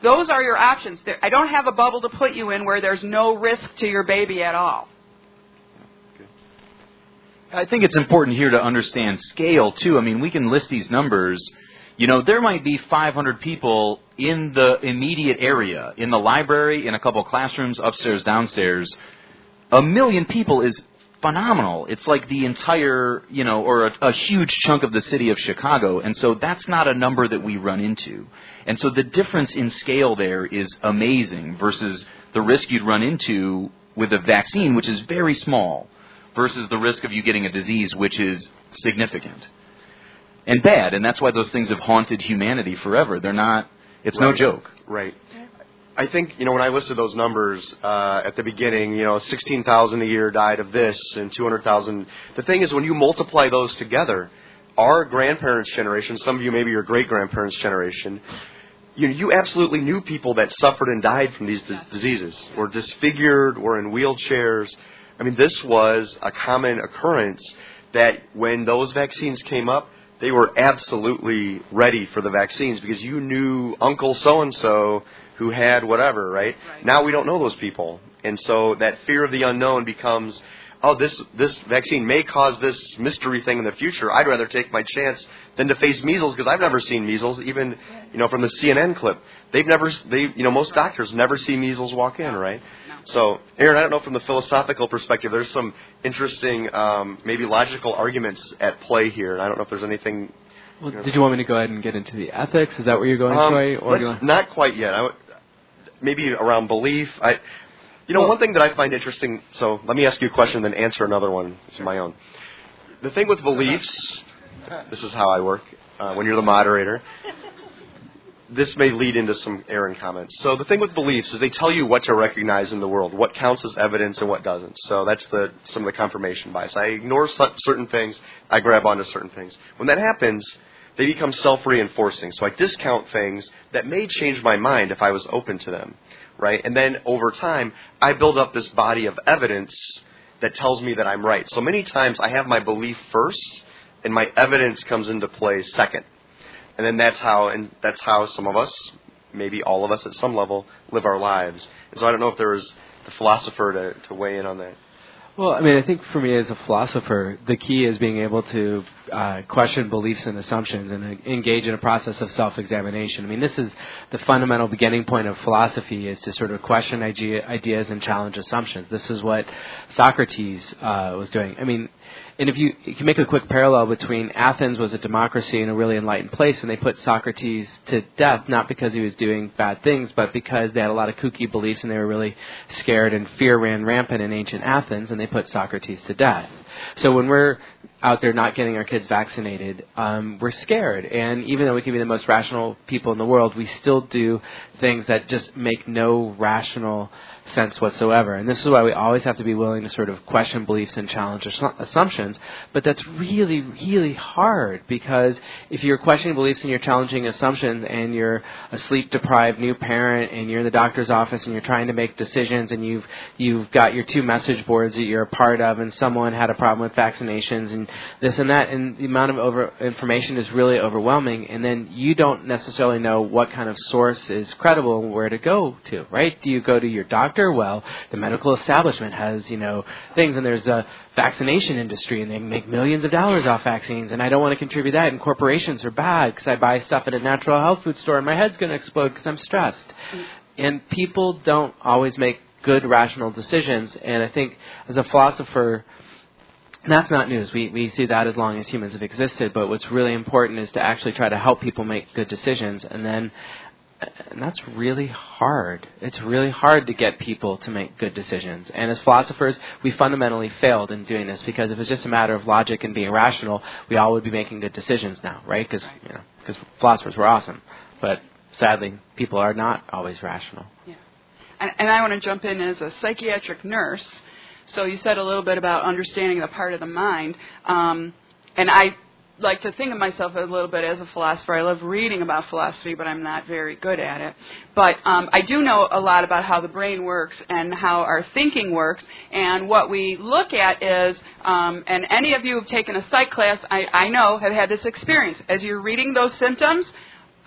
G: Those are your options. I don't have a bubble to put you in where there's no risk to your baby at all.
E: I think it's important here to understand scale too. I mean, we can list these numbers. You know, there might be 500 people in the immediate area, in the library, in a couple classrooms, upstairs, downstairs. A million people is phenomenal. It's like the entire, you know, or a, a huge chunk of the city of Chicago. And so that's not a number that we run into. And so the difference in scale there is amazing versus the risk you'd run into with a vaccine, which is very small versus the risk of you getting a disease which is significant and bad. And that's why those things have haunted humanity forever. They're not, it's
A: right.
E: no joke.
A: Right. I think, you know, when I listed those numbers uh, at the beginning, you know, 16,000 a year died of this and 200,000. The thing is, when you multiply those together, our grandparents' generation, some of you maybe your great grandparents' generation, you, you absolutely knew people that suffered and died from these d- diseases, were disfigured, were in wheelchairs. I mean, this was a common occurrence that when those vaccines came up, they were absolutely ready for the vaccines because you knew Uncle so and so who had whatever, right?
G: Right.
A: Now we don't know those people. And so that fear of the unknown becomes, oh, this, this vaccine may cause this mystery thing in the future. I'd rather take my chance than to face measles because I've never seen measles, even, you know, from the CNN clip. They've never, they, you know, most doctors never see measles walk in, right? So, Aaron, I don't know from the philosophical perspective, there's some interesting, um, maybe logical arguments at play here. And I don't know if there's anything.
F: Well, did you want me to go ahead and get into the ethics? Is that where you're going,
A: Um,
F: Troy? Or you want-
A: not quite yet. I would, maybe around belief. I, you know,
F: Well-
A: one thing that I find interesting. So, let me ask you a question, and then answer another one of my own. The thing with beliefs, this is how I work. Uh, when you're the moderator, this may lead into some Aaron comments. So the thing with beliefs is they tell you what to recognize in the world, what counts as evidence and what doesn't. So that's the some of the confirmation bias. I ignore certain things, I grab onto certain things. When that happens, they become self-reinforcing. So I discount things that may change my mind if I was open to them, right? And then over time, I build up this body of evidence that tells me that I'm right. So many times I have my belief first, and my evidence comes into play second and then that's how and that's how some of us maybe all of us at some level live our lives and so i don't know if there was the philosopher to, to weigh in on that
F: Well, I mean, I think for me as a philosopher, the key is being able to uh, question beliefs and assumptions and uh, engage in a process of self-examination. I mean, this is the fundamental beginning point of philosophy is to sort of question idea, ideas and challenge assumptions. This is what Socrates uh, was doing. I mean, and if you, you can make a quick parallel between Athens was a democracy and a really enlightened place, and they put Socrates to death not because he was doing bad things, but because they had a lot of kooky beliefs and they were really scared and fear ran rampant in ancient Athens, and they put Socrates to death. So when we're out there not getting our kids vaccinated, um, we're scared. And even though we can be the most rational people in the world, we still do things that just make no rational sense whatsoever. And this is why we always have to be willing to sort of question beliefs and challenge assumptions. But that's really, really hard because if you're questioning beliefs and you're challenging assumptions and you're a sleep deprived new parent and you're in the doctor's office and you're trying to make decisions and you've you've got your two message boards that you're a part of and someone had a problem with vaccinations and this and that and the amount of over information is really overwhelming and then you don't necessarily know what kind of source is credible and where to go to, right? Do you go to your doctor? Well, the medical establishment has, you know, things and there's a vaccination industry and they make millions of dollars off vaccines and I don't want to contribute that and corporations are bad because I buy stuff at a natural health food store and my head's going to explode because I'm stressed. And people don't always make good rational decisions and I think as a philosopher and that's not news. We, we see that as long as humans have existed. But what's really important is to actually try to help people make good decisions. And then, and that's really hard. It's really hard to get people to make good decisions. And as philosophers, we fundamentally failed in doing this because if it's just a matter of logic and being rational, we all would be making good decisions now, right? Because you know, because philosophers were awesome. But sadly, people are not always rational.
G: And, and I want to jump in as a psychiatric nurse. So you said a little bit about understanding the part of the mind, um, and I like to think of myself a little bit as a philosopher. I love reading about philosophy, but I'm not very good at it. But um, I do know a lot about how the brain works and how our thinking works. And what we look at is, um, and any of you who've taken a psych class, I, I know, have had this experience. As you're reading those symptoms,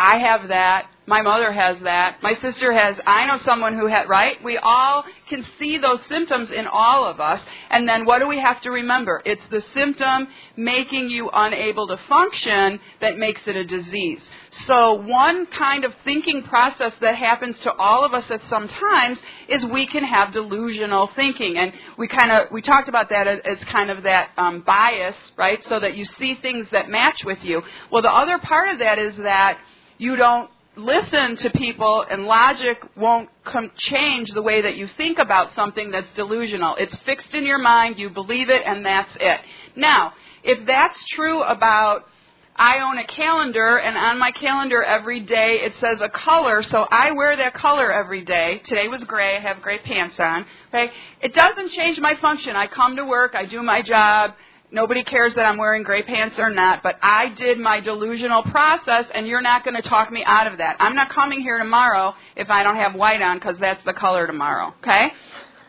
G: I have that. My mother has that. My sister has. I know someone who had, right? We all can see those symptoms in all of us. And then what do we have to remember? It's the symptom making you unable to function that makes it a disease. So one kind of thinking process that happens to all of us at some times is we can have delusional thinking. And we kind of, we talked about that as, kind of that um, bias, right? So that you see things that match with you. Well, the other part of that is that you don't listen to people and logic won't com- change the way that you think about something that's delusional. It's fixed in your mind, you believe it, and that's it. Now, if that's true about I own a calendar, and on my calendar every day it says a color, so I wear that color every day. Today was gray, I have gray pants on. Okay? It doesn't change my function. I come to work, I do my job, Nobody cares that I'm wearing gray pants or not, but I did my delusional process and you're not going to talk me out of that. I'm not coming here tomorrow if I don't have white on because that's the color tomorrow, okay?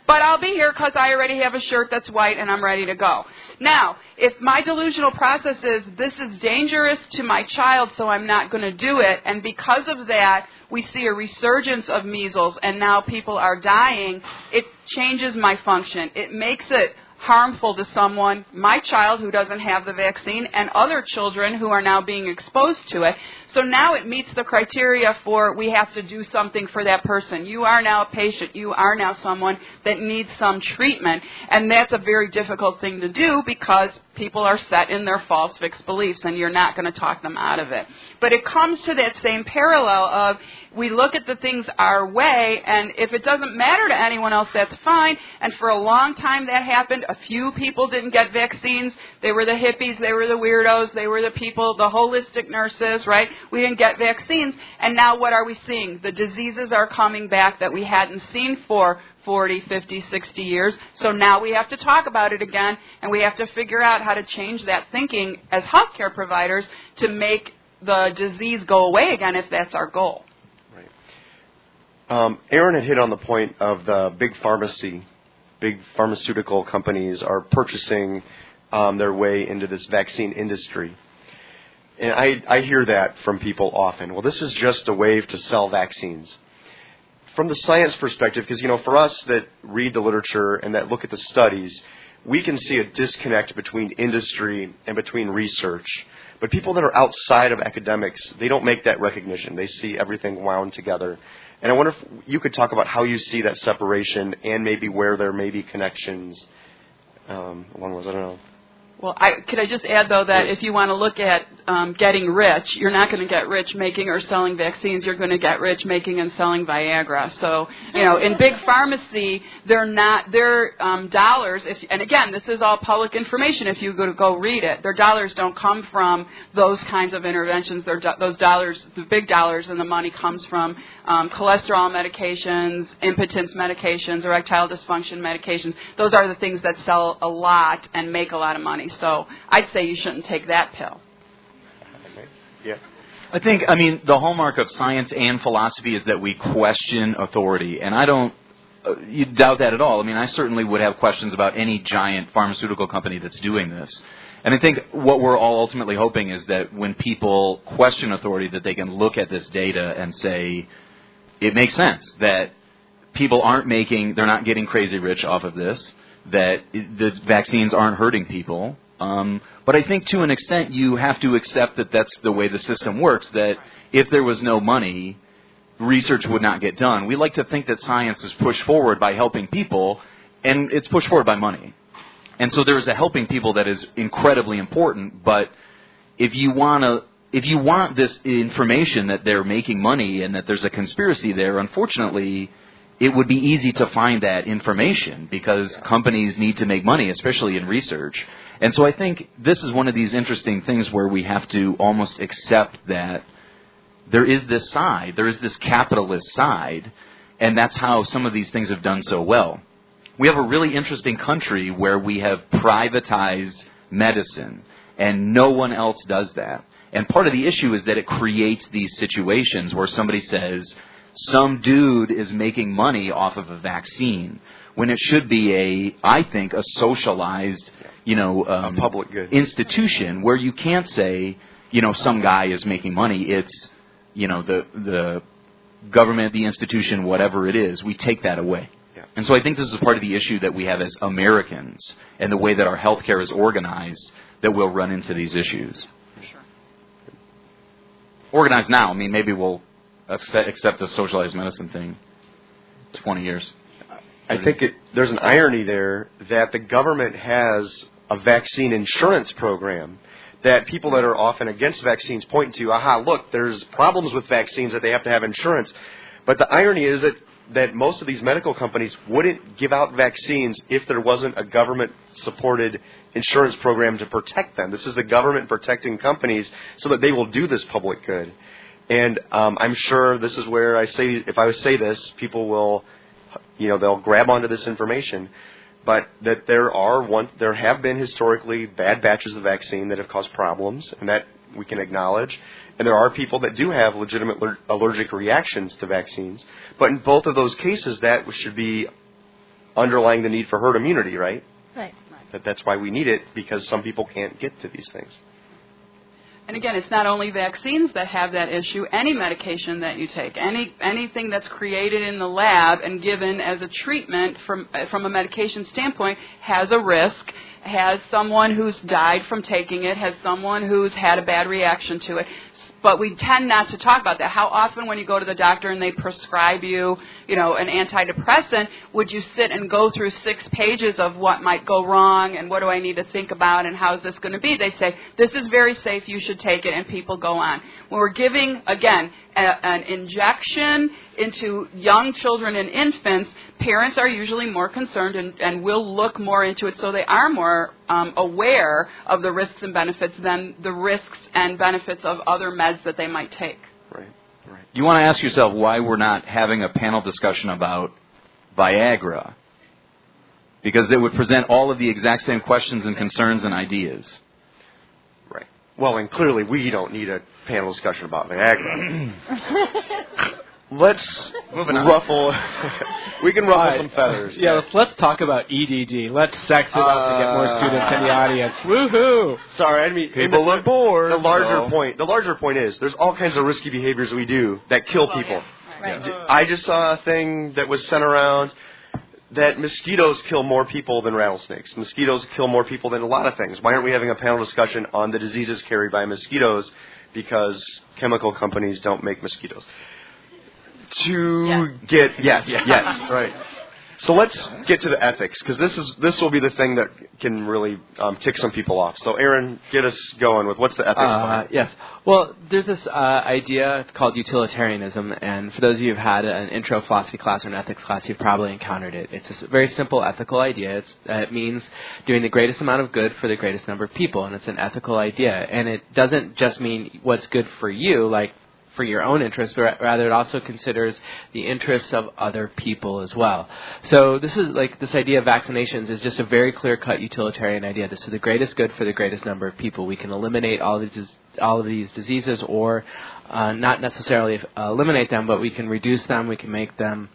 G: But I'll be here because I already have a shirt that's white and I'm ready to go. Now, if my delusional process is this is dangerous to my child, so I'm not going to do it, and because of that, we see a resurgence of measles and now people are dying, it changes my function. It makes it harmful to someone, my child who doesn't have the vaccine, and other children who are now being exposed to it. So now it meets the criteria for we have to do something for that person. You are now a patient. You are now someone that needs some treatment. And that's a very difficult thing to do because people are set in their false fixed beliefs and you're not going to talk them out of it. But it comes to that same parallel of we look at the things our way and if it doesn't matter to anyone else, that's fine. And for a long time that happened. A few people didn't get vaccines. They were the hippies. They were the weirdos. They were the people, the holistic nurses, right? We didn't get vaccines. And now what are we seeing? The diseases are coming back that we hadn't seen for 40, 50, 60 years. So now we have to talk about it again, and we have to figure out how to change that thinking as healthcare providers to make the disease go away again if that's our goal.
A: Right. Um, Aaron had hit on the point of the big pharmacy, big pharmaceutical companies are purchasing um, their way into this vaccine industry. And I, I hear that from people often. Well, this is just a way to sell vaccines. From the science perspective, because, you know, for us that read the literature and that look at the studies, we can see a disconnect between industry and between research. But people that are outside of academics, they don't make that recognition. They see everything wound together. And I wonder if you could talk about how you see that separation and maybe where there may be connections um, along those. I don't know.
G: Well, I, could I just add though that if you want to look at um, getting rich, you're not going to get rich making or selling vaccines. You're going to get rich making and selling Viagra. So, you know, in big pharmacy, they're not their um, dollars. If and again, this is all public information. If you go to go read it, their dollars don't come from those kinds of interventions. Their those dollars, the big dollars, and the money comes from um, cholesterol medications, impotence medications, erectile dysfunction medications. Those are the things that sell a lot and make a lot of money. So I'd say you shouldn't take that pill.
A: Yeah.
E: I think, I mean, the hallmark of science and philosophy is that we question authority, and I don't uh, you doubt that at all. I mean, I certainly would have questions about any giant pharmaceutical company that's doing this. And I think what we're all ultimately hoping is that when people question authority, that they can look at this data and say, it makes sense that people aren't making, they're not getting crazy rich off of this, that the vaccines aren't hurting people. Um, but I think to an extent you have to accept that that's the way the system works, that if there was no money, research would not get done. We like to think that science is pushed forward by helping people, and it's pushed forward by money. And so there's a helping people that is incredibly important, but if you want to if you want this information that they're making money and that there's a conspiracy there, unfortunately, it would be easy to find that information because companies need to make money, especially in research. And so I think this is one of these interesting things where we have to almost accept that there is this side, there is this capitalist side, and that's how some of these things have done so well. we have a really interesting country where we have privatized medicine, and no one else does that. And part of the issue is that it creates these situations where somebody says, some dude is making money off of a vaccine, when it should be a, I think, a socialized, you know, um,
A: public good.
E: institution where you can't say, you know, some guy is making money. It's, you know, the the government, the institution, whatever it is, we take that away.
A: Yeah.
E: And so I think this is part of the issue that we have as Americans and the way that our healthcare is organized that we'll run into these issues.
G: Sure.
E: Organized now, I mean, maybe we'll accept the socialized medicine thing 20 years.
A: I think it, there's an irony there that the government has a vaccine insurance program that people that are often against vaccines point to. Aha, look, there's problems with vaccines that they have to have insurance. But the irony is that, that most of these medical companies wouldn't give out vaccines if there wasn't a government supported insurance program to protect them. This is the government protecting companies so that they will do this public good. And um, I'm sure this is where I say, if I say this, people will you know they'll grab onto this information. But that there are one there have been historically bad batches of vaccine that have caused problems and that we can acknowledge. And there are people that do have legitimate allergic reactions to vaccines. But in both of those cases that should be underlying the need for herd immunity right?
D: Right.
A: that that's why we need it because some people can't get to these things
G: And again, it's not only vaccines that have that issue. Any medication that you take, any anything that's created in the lab and given as a treatment from from a medication standpoint, has a risk. Has someone who's died from taking it. Has someone who's had a bad reaction to it. But we tend not to talk about that. How often, when you go to the doctor and they prescribe you, you know, an antidepressant, would you sit and go through six pages of what might go wrong and what do I need to think about and how is this going to be? They say this is very safe. You should take it, and people go on. When we're giving again a, an injection into young children and infants, parents are usually more concerned and, and will look more into it, so they are more um, aware of the risks and benefits than the risks and benefits of other meds that they might take.
A: right right
E: You want to ask yourself why we're not having a panel discussion about Viagra. Because it would present all of the exact same questions and concerns and ideas.
A: Right well and clearly we don't need a panel discussion about viagra let's
E: Moving on.
A: ruffle we can ruffle
F: Alright.
A: some feathers
F: Yeah, let's, let's talk about EDD. Let's sex it up to get more
A: Uh,
F: students in the audience. Woohoo!
A: Sorry, I mean
F: People
A: the,
F: are bored,
A: The larger
F: so-
A: point, the larger point is, there's all kinds of risky behaviors we do that kill people.
D: Right.
A: I just saw a thing that was sent around that mosquitoes kill more people than rattlesnakes. Mosquitoes kill more people than a lot of things. Why aren't we having a panel discussion on the diseases carried by mosquitoes? Because chemical companies don't make mosquitoes. To
G: Yes.
A: get yes, yes, right. So let's get to the ethics because this is this will be the thing that can really um, tick some people off. So Aaron, get us going with what's the ethics
F: Uh,
A: it?
F: yes. Well, there's this uh, idea. It's called utilitarianism, and for those of you who've had an intro philosophy class or an ethics class, you've probably encountered it. It's a very simple ethical idea. It's, uh, it means doing the greatest amount of good for the greatest number of people, and it's an ethical idea. And it doesn't just mean what's good for you, like for your own interests, but rather it also considers the interests of other people as well. So this is like this idea of vaccinations is just a very clear-cut utilitarian idea. This is the greatest good for the greatest number of people. We can eliminate all these all of these diseases, or uh, not necessarily eliminate them, but we can reduce them. We can make them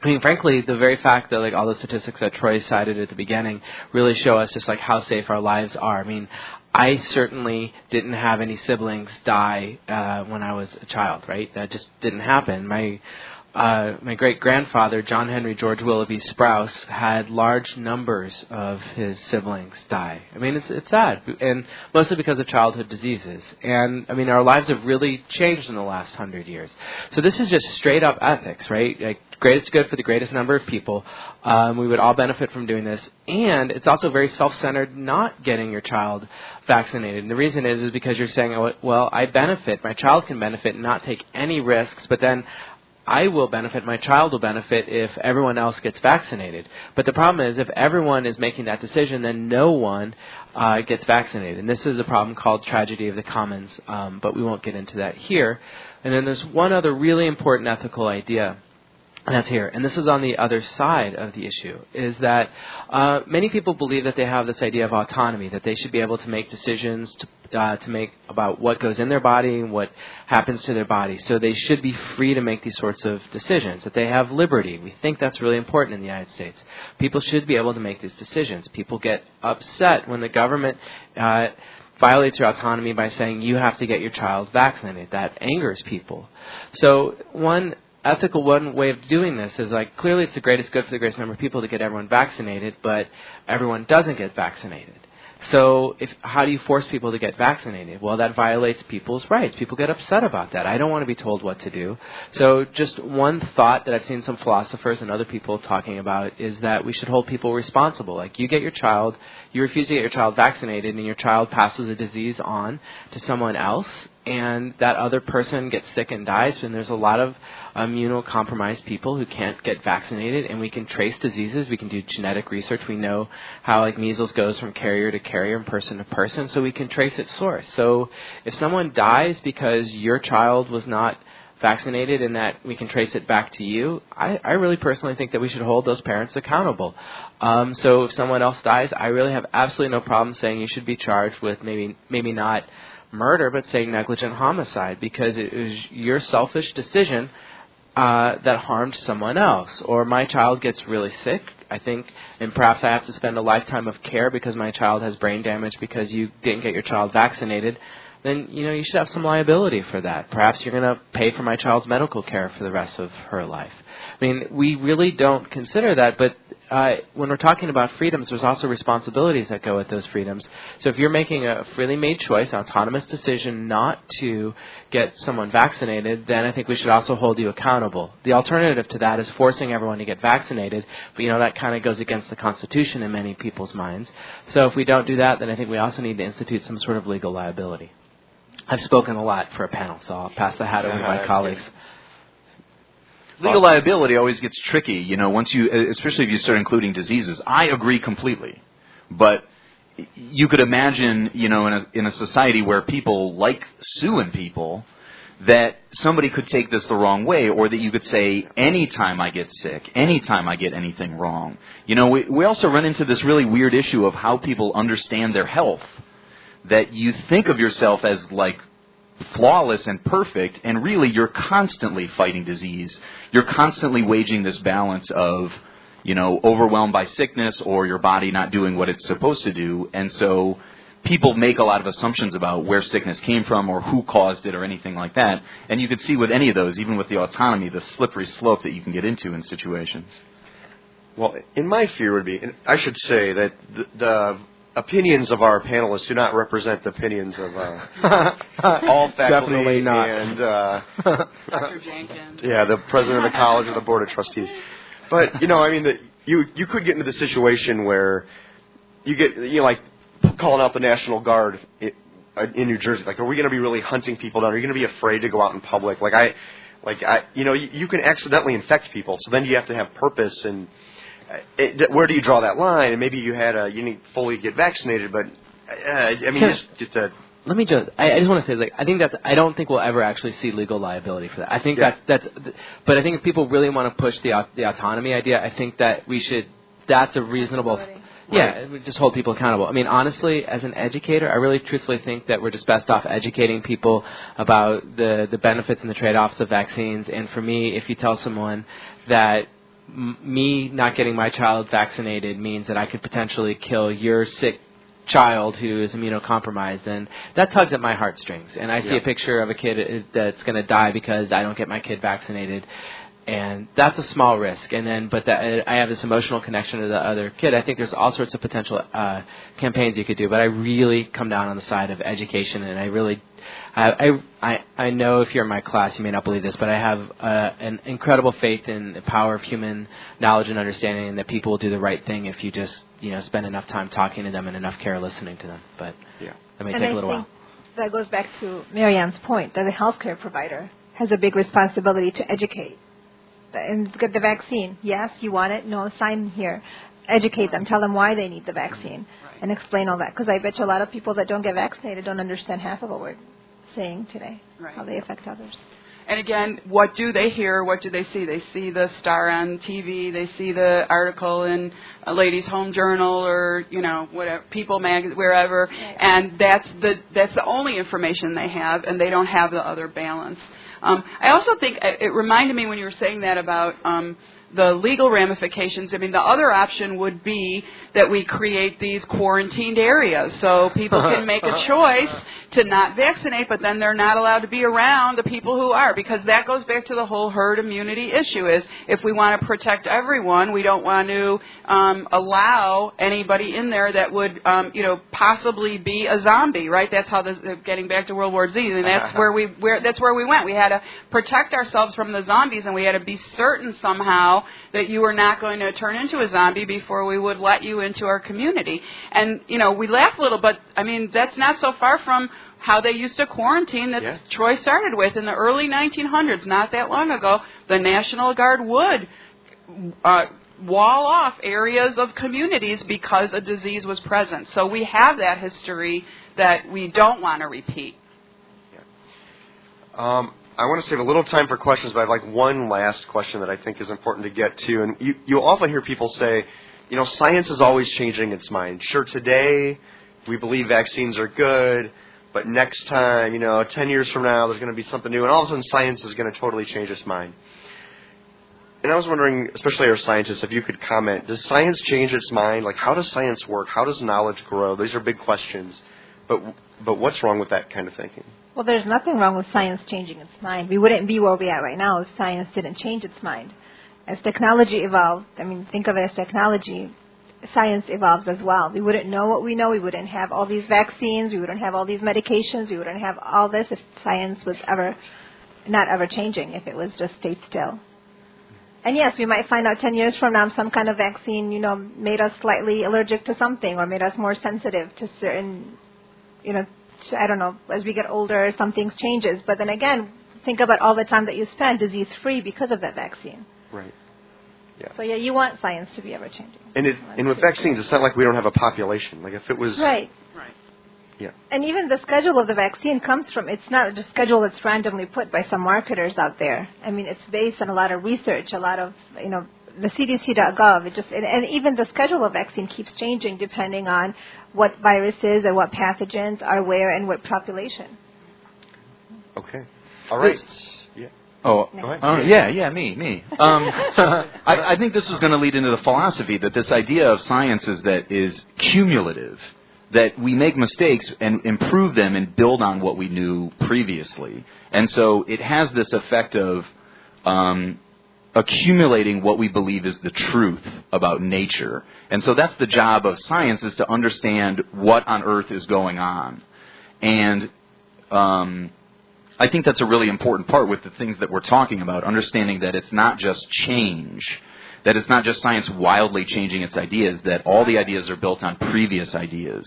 F: I mean, frankly, the very fact that like all the statistics that Troy cited at the beginning really show us just like how safe our lives are. I mean, I certainly didn't have any siblings die uh, when I was a child, right? That just didn't happen. My uh, my great grandfather, John Henry George Willoughby Sprouse, had large numbers of his siblings die. I mean, it's it's sad, and mostly because of childhood diseases. And I mean, our lives have really changed in the last hundred years. So this is just straight up ethics, right? Like greatest good for the greatest number of people. Um, we would all benefit from doing this, and it's also very self-centered not getting your child vaccinated. And the reason is is because you're saying, oh, well, I benefit, my child can benefit, and not take any risks, but then I will benefit, my child will benefit if everyone else gets vaccinated. But the problem is, if everyone is making that decision, then no one uh, gets vaccinated. And this is a problem called tragedy of the commons, um, but we won't get into that here. And then there's one other really important ethical idea that's here. And this is on the other side of the issue, is that uh, many people believe that they have this idea of autonomy, that they should be able to make decisions to, uh, to make about what goes in their body and what happens to their body. So they should be free to make these sorts of decisions, that they have liberty. We think that's really important in the United States. People should be able to make these decisions. People get upset when the government uh, violates your autonomy by saying you have to get your child vaccinated. That angers people. So one ethical one way of doing this is like clearly it's the greatest good for the greatest number of people to get everyone vaccinated, but everyone doesn't get vaccinated. So, if how do you force people to get vaccinated? Well, that violates people's rights. People get upset about that. I don't want to be told what to do. So, just one thought that I've seen some philosophers and other people talking about is that we should hold people responsible. Like you get your child, you refuse to get your child vaccinated, and your child passes a disease on to someone else, and that other person gets sick and dies, and there's a lot of immunocompromised people who can't get vaccinated, and we can trace diseases. We can do genetic research. We know how like measles goes from carrier to carrier and person to person, so we can trace its source. So if someone dies because your child was not vaccinated and that we can trace it back to you, I, I really personally think that we should hold those parents accountable. Um, so if someone else dies, I really have absolutely no problem saying you should be charged with maybe maybe not murder, but say negligent homicide because it was your selfish decision uh, that harmed someone else. Or my child gets really sick, I think, and perhaps I have to spend a lifetime of care because my child has brain damage because you didn't get your child vaccinated. Then you know you should have some liability for that. Perhaps you're going to pay for my child's medical care for the rest of her life. I mean, we really don't consider that, but uh, when we're talking about freedoms, there's also responsibilities that go with those freedoms. So if you're making a freely made choice, an autonomous decision not to get someone vaccinated, then I think we should also hold you accountable. The alternative to that is forcing everyone to get vaccinated, but you know that kind of goes against the Constitution in many people's minds. So if we don't do that, then I think we also need to institute some sort of legal liability. I've spoken a lot for a panel, so I'll pass the hat over to my colleagues.
E: Legal liability always gets tricky, you know, once you, especially if you start including diseases. I agree completely. But you could imagine, you know, in a, in a society where people like suing people, that somebody could take this the wrong way, or that you could say, anytime I get sick, anytime I get anything wrong. You know, we, we also run into this really weird issue of how people understand their health. That you think of yourself as like flawless and perfect, and really you're constantly fighting disease. You're constantly waging this balance of, you know, overwhelmed by sickness or your body not doing what it's supposed to do. And so people make a lot of assumptions about where sickness came from or who caused it or anything like that. And you could see with any of those, even with the autonomy, the slippery slope that you can get into in situations.
A: Well, in my fear would be, I should say that the, the opinions of our panelists do not represent the opinions of uh, all faculty
F: Definitely not.
A: and uh,
G: Dr. Jenkins.
A: yeah, the president of the college or the board of trustees. But you know, I mean, the, you you could get into the situation where you get you know like calling out the National Guard in, in New Jersey. Like, are we going to be really hunting people down? Are you going to be afraid to go out in public? Like I, like I, you know, you, you can accidentally infect people. So then you have to have purpose and it, where do you draw that line? And maybe you had a you need fully get vaccinated, but uh, I mean, just just a
F: Let me just. I, I just want to say, like, I think that's. I don't think we'll ever actually see legal liability for that. I think
A: Yeah.
F: that's that's. But I think if people really want to push the the autonomy idea, I think that we should. That's a reasonable. Yeah, we just hold people accountable. I mean, honestly, as an educator, I really truthfully think that we're just best off educating people about the the benefits and the trade-offs of vaccines. And for me, if you tell someone that m- me not getting my child vaccinated means that I could potentially kill your sick child who is immunocompromised, then that tugs at my heartstrings. And I see
A: Yeah.
F: a picture of a kid uh, that's going to die because I don't get my kid vaccinated. And that's a small risk, and then, but that I have this emotional connection to the other kid. I think there's all sorts of potential uh, campaigns you could do, but I really come down on the side of education, and I really, I, I, I know if you're in my class, you may not believe this, but I have uh, an incredible faith in the power of human knowledge and understanding, and that people will do the right thing if you just, you know, spend enough time talking to them and enough care listening to them. But
A: Yeah.
F: that may
D: and
F: take
D: I
F: a little
D: think
F: while.
D: that goes back to Marianne's point that the healthcare provider has a big responsibility to educate and get the vaccine. Yes, you want it. No, sign here. Educate them. Tell them why they need the vaccine, and explain all that. Because I bet you a lot of people that don't get vaccinated don't understand half of what we're saying today,
G: Right.
D: how they affect others.
G: and again, what do they hear? What do they see? They see the star on TV. They see the article in a Ladies' Home Journal or you know whatever People magazine, wherever, and that's the that's the only information they have, and they don't have the other balance. Um, I also think it reminded me when you were saying that about. Um, the legal ramifications. I mean, the other option would be that we create these quarantined areas so people can make a choice to not vaccinate, but then they're not allowed to be around the people who are, because that goes back to the whole herd immunity issue. Is if we want to protect everyone, we don't want to um, allow anybody in there that would, um, you know, possibly be a zombie. Right? That's how this. Getting back to World War Z, and that's where we where that's where we went. We had to protect ourselves from the zombies, and we had to be certain somehow that you were not going to turn into a zombie before we would let you into our community. And, you know, we laugh a little, but, I mean, that's not so far from how they used to quarantine that
A: Yeah.
G: Troy started with in the early 1900s, not that long ago. The National Guard would uh, wall off areas of communities because a disease was present. So we have that history that we don't want to repeat.
A: Um, I want to save a little time for questions, but I have like one last question that I think is important to get to. And you, you often hear people say, you know, science is always changing its mind. Sure, today we believe vaccines are good, but next time, you know, 10 years from now, there's going to be something new, and all of a sudden science is going to totally change its mind. And I was wondering, especially our scientists, if you could comment, does science change its mind? Like, how does science work? How does knowledge grow? These are big questions. But, but what's wrong with that kind of thinking?
D: Well, there's nothing wrong with science changing its mind. We wouldn't be where we are right now if science didn't change its mind. As technology evolved, I mean, think of it as technology, science evolves as well. We wouldn't know what we know. We wouldn't have all these vaccines. We wouldn't have all these medications. We wouldn't have all this if science was ever not ever changing, if it was just stayed still. And yes, we might find out 10 years from now some kind of vaccine, you know, made us slightly allergic to something or made us more sensitive to certain, you know, I don't know, as we get older, some things changes. But then again, think about all the time that you spend disease free because of that vaccine.
A: Right. Yeah.
D: So yeah, you want science to be ever changing.
A: And it, and with vaccines, it's not like we don't have a population. Like if it was
D: Right.
G: Right.
A: Yeah.
D: And even the schedule of the vaccine comes from, it's not just schedule that's randomly put by some marketers out there. I mean, it's based on a lot of research, a lot of, you know, the CDC.gov, it just, and, and even the schedule of vaccine keeps changing depending on what viruses and what pathogens are where and what population.
A: Okay. All right. Yeah.
E: Oh, uh, yeah, yeah, me, me. Um, I, I think this was going to lead into the philosophy that this idea of science is that is cumulative, that we make mistakes and improve them and build on what we knew previously, and so it has this effect of um, accumulating what we believe is the truth about nature, and so that's the job of science is to understand what on earth is going on, and um, I think that's a really important part with the things that we're talking about, understanding that it's not just change, that it's not just science wildly changing its ideas, that all the ideas are built on previous ideas,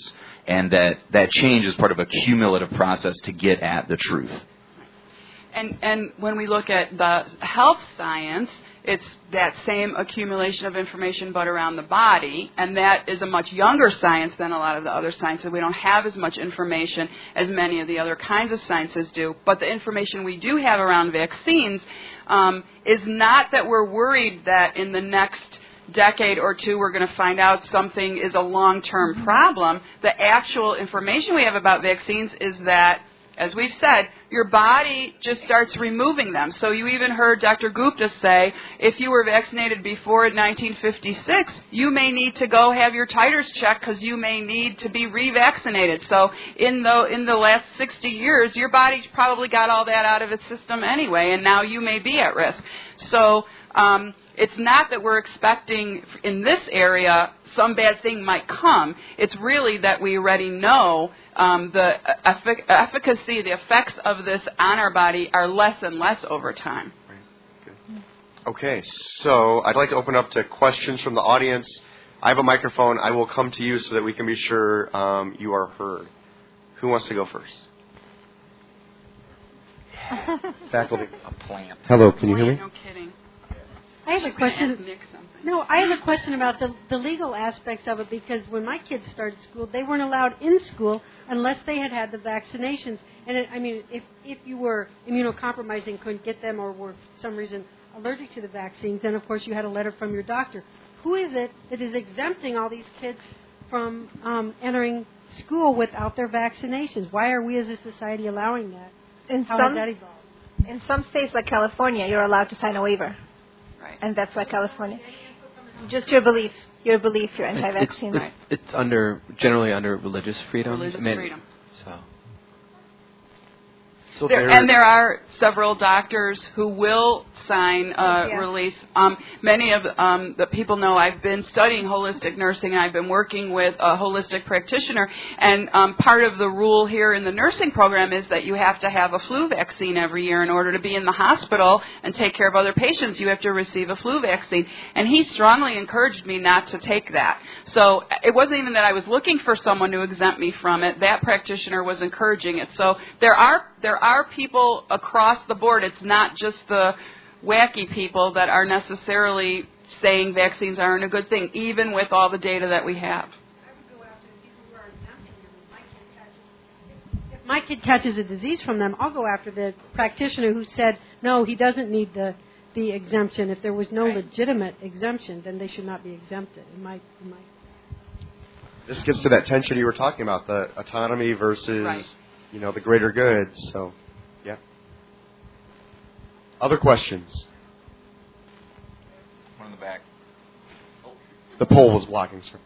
E: and that that change is part of a cumulative process to get at the truth.
G: And and when we look at the health science, it's that same accumulation of information but around the body, and that is a much younger science than a lot of the other sciences. We don't have as much information as many of the other kinds of sciences do. But the information we do have around vaccines um, is not that we're worried that in the next decade or two we're going to find out something is a long-term problem. The actual information we have about vaccines is that as we've said, your body just starts removing them. So you even heard Dr. Gupta say, if you were vaccinated before 1956, you may need to go have your titers checked because you may need to be revaccinated. So in the in the last 60 years, your body's probably got all that out of its system anyway, and now you may be at risk. So um, it's not that we're expecting in this area some bad thing might come. It's really that we already know um, the effic- efficacy, the effects of this on our body are less and less over time.
A: Okay, so I'd like to open up to questions from the audience. I have a microphone. I will come to you so that we can be sure um, you are heard. Who wants to go first? Faculty.
E: A plant.
A: Hello, can you hear me?
G: No kidding.
H: I have a question. No, I have a question about the the legal aspects of it because when my kids started school, they weren't allowed in school unless they had had the vaccinations. And it, I mean, if if you were immunocompromised and couldn't get them, or were for some reason allergic to the vaccines, then of course you had a letter from your doctor. Who is it that is exempting all these kids from um, entering school without their vaccinations? Why are we as a society allowing that?
D: In
H: How
D: some
H: has that evolved?
D: in some states like California, you're allowed to sign a waiver,
G: Right.
D: and that's why California. Just your belief, your belief, you're anti-vaccine.
I: it's, it's under generally under religious freedom.
G: Religious
I: I mean,
G: freedom.
I: So
G: There, and there are several doctors who will sign a
D: Yeah.
G: release. Um, many of um, the people know I've been studying holistic nursing and I've been working with a holistic practitioner. And um, part of the rule here in the nursing program is that you have to have a flu vaccine every year in order to be in the hospital and take care of other patients. You have to receive a flu vaccine. And he strongly encouraged me not to take that. So it wasn't even that I was looking for someone to exempt me from it. That practitioner was encouraging it. So there are there are people across the board. It's not just the wacky people that are necessarily saying vaccines aren't a good thing, even with all the data that we have.
H: If my kid catches a disease from them, I'll go after the practitioner who said no, he doesn't need the the exemption. If there was no
G: Right.
H: legitimate exemption, then they should not be exempted. In my, in my
A: This gets to that tension you were talking about, the autonomy versus,
G: Right.
A: You know, the greater good. So, yeah. Other questions?
E: One in the back.
A: The pole was blocking, sir.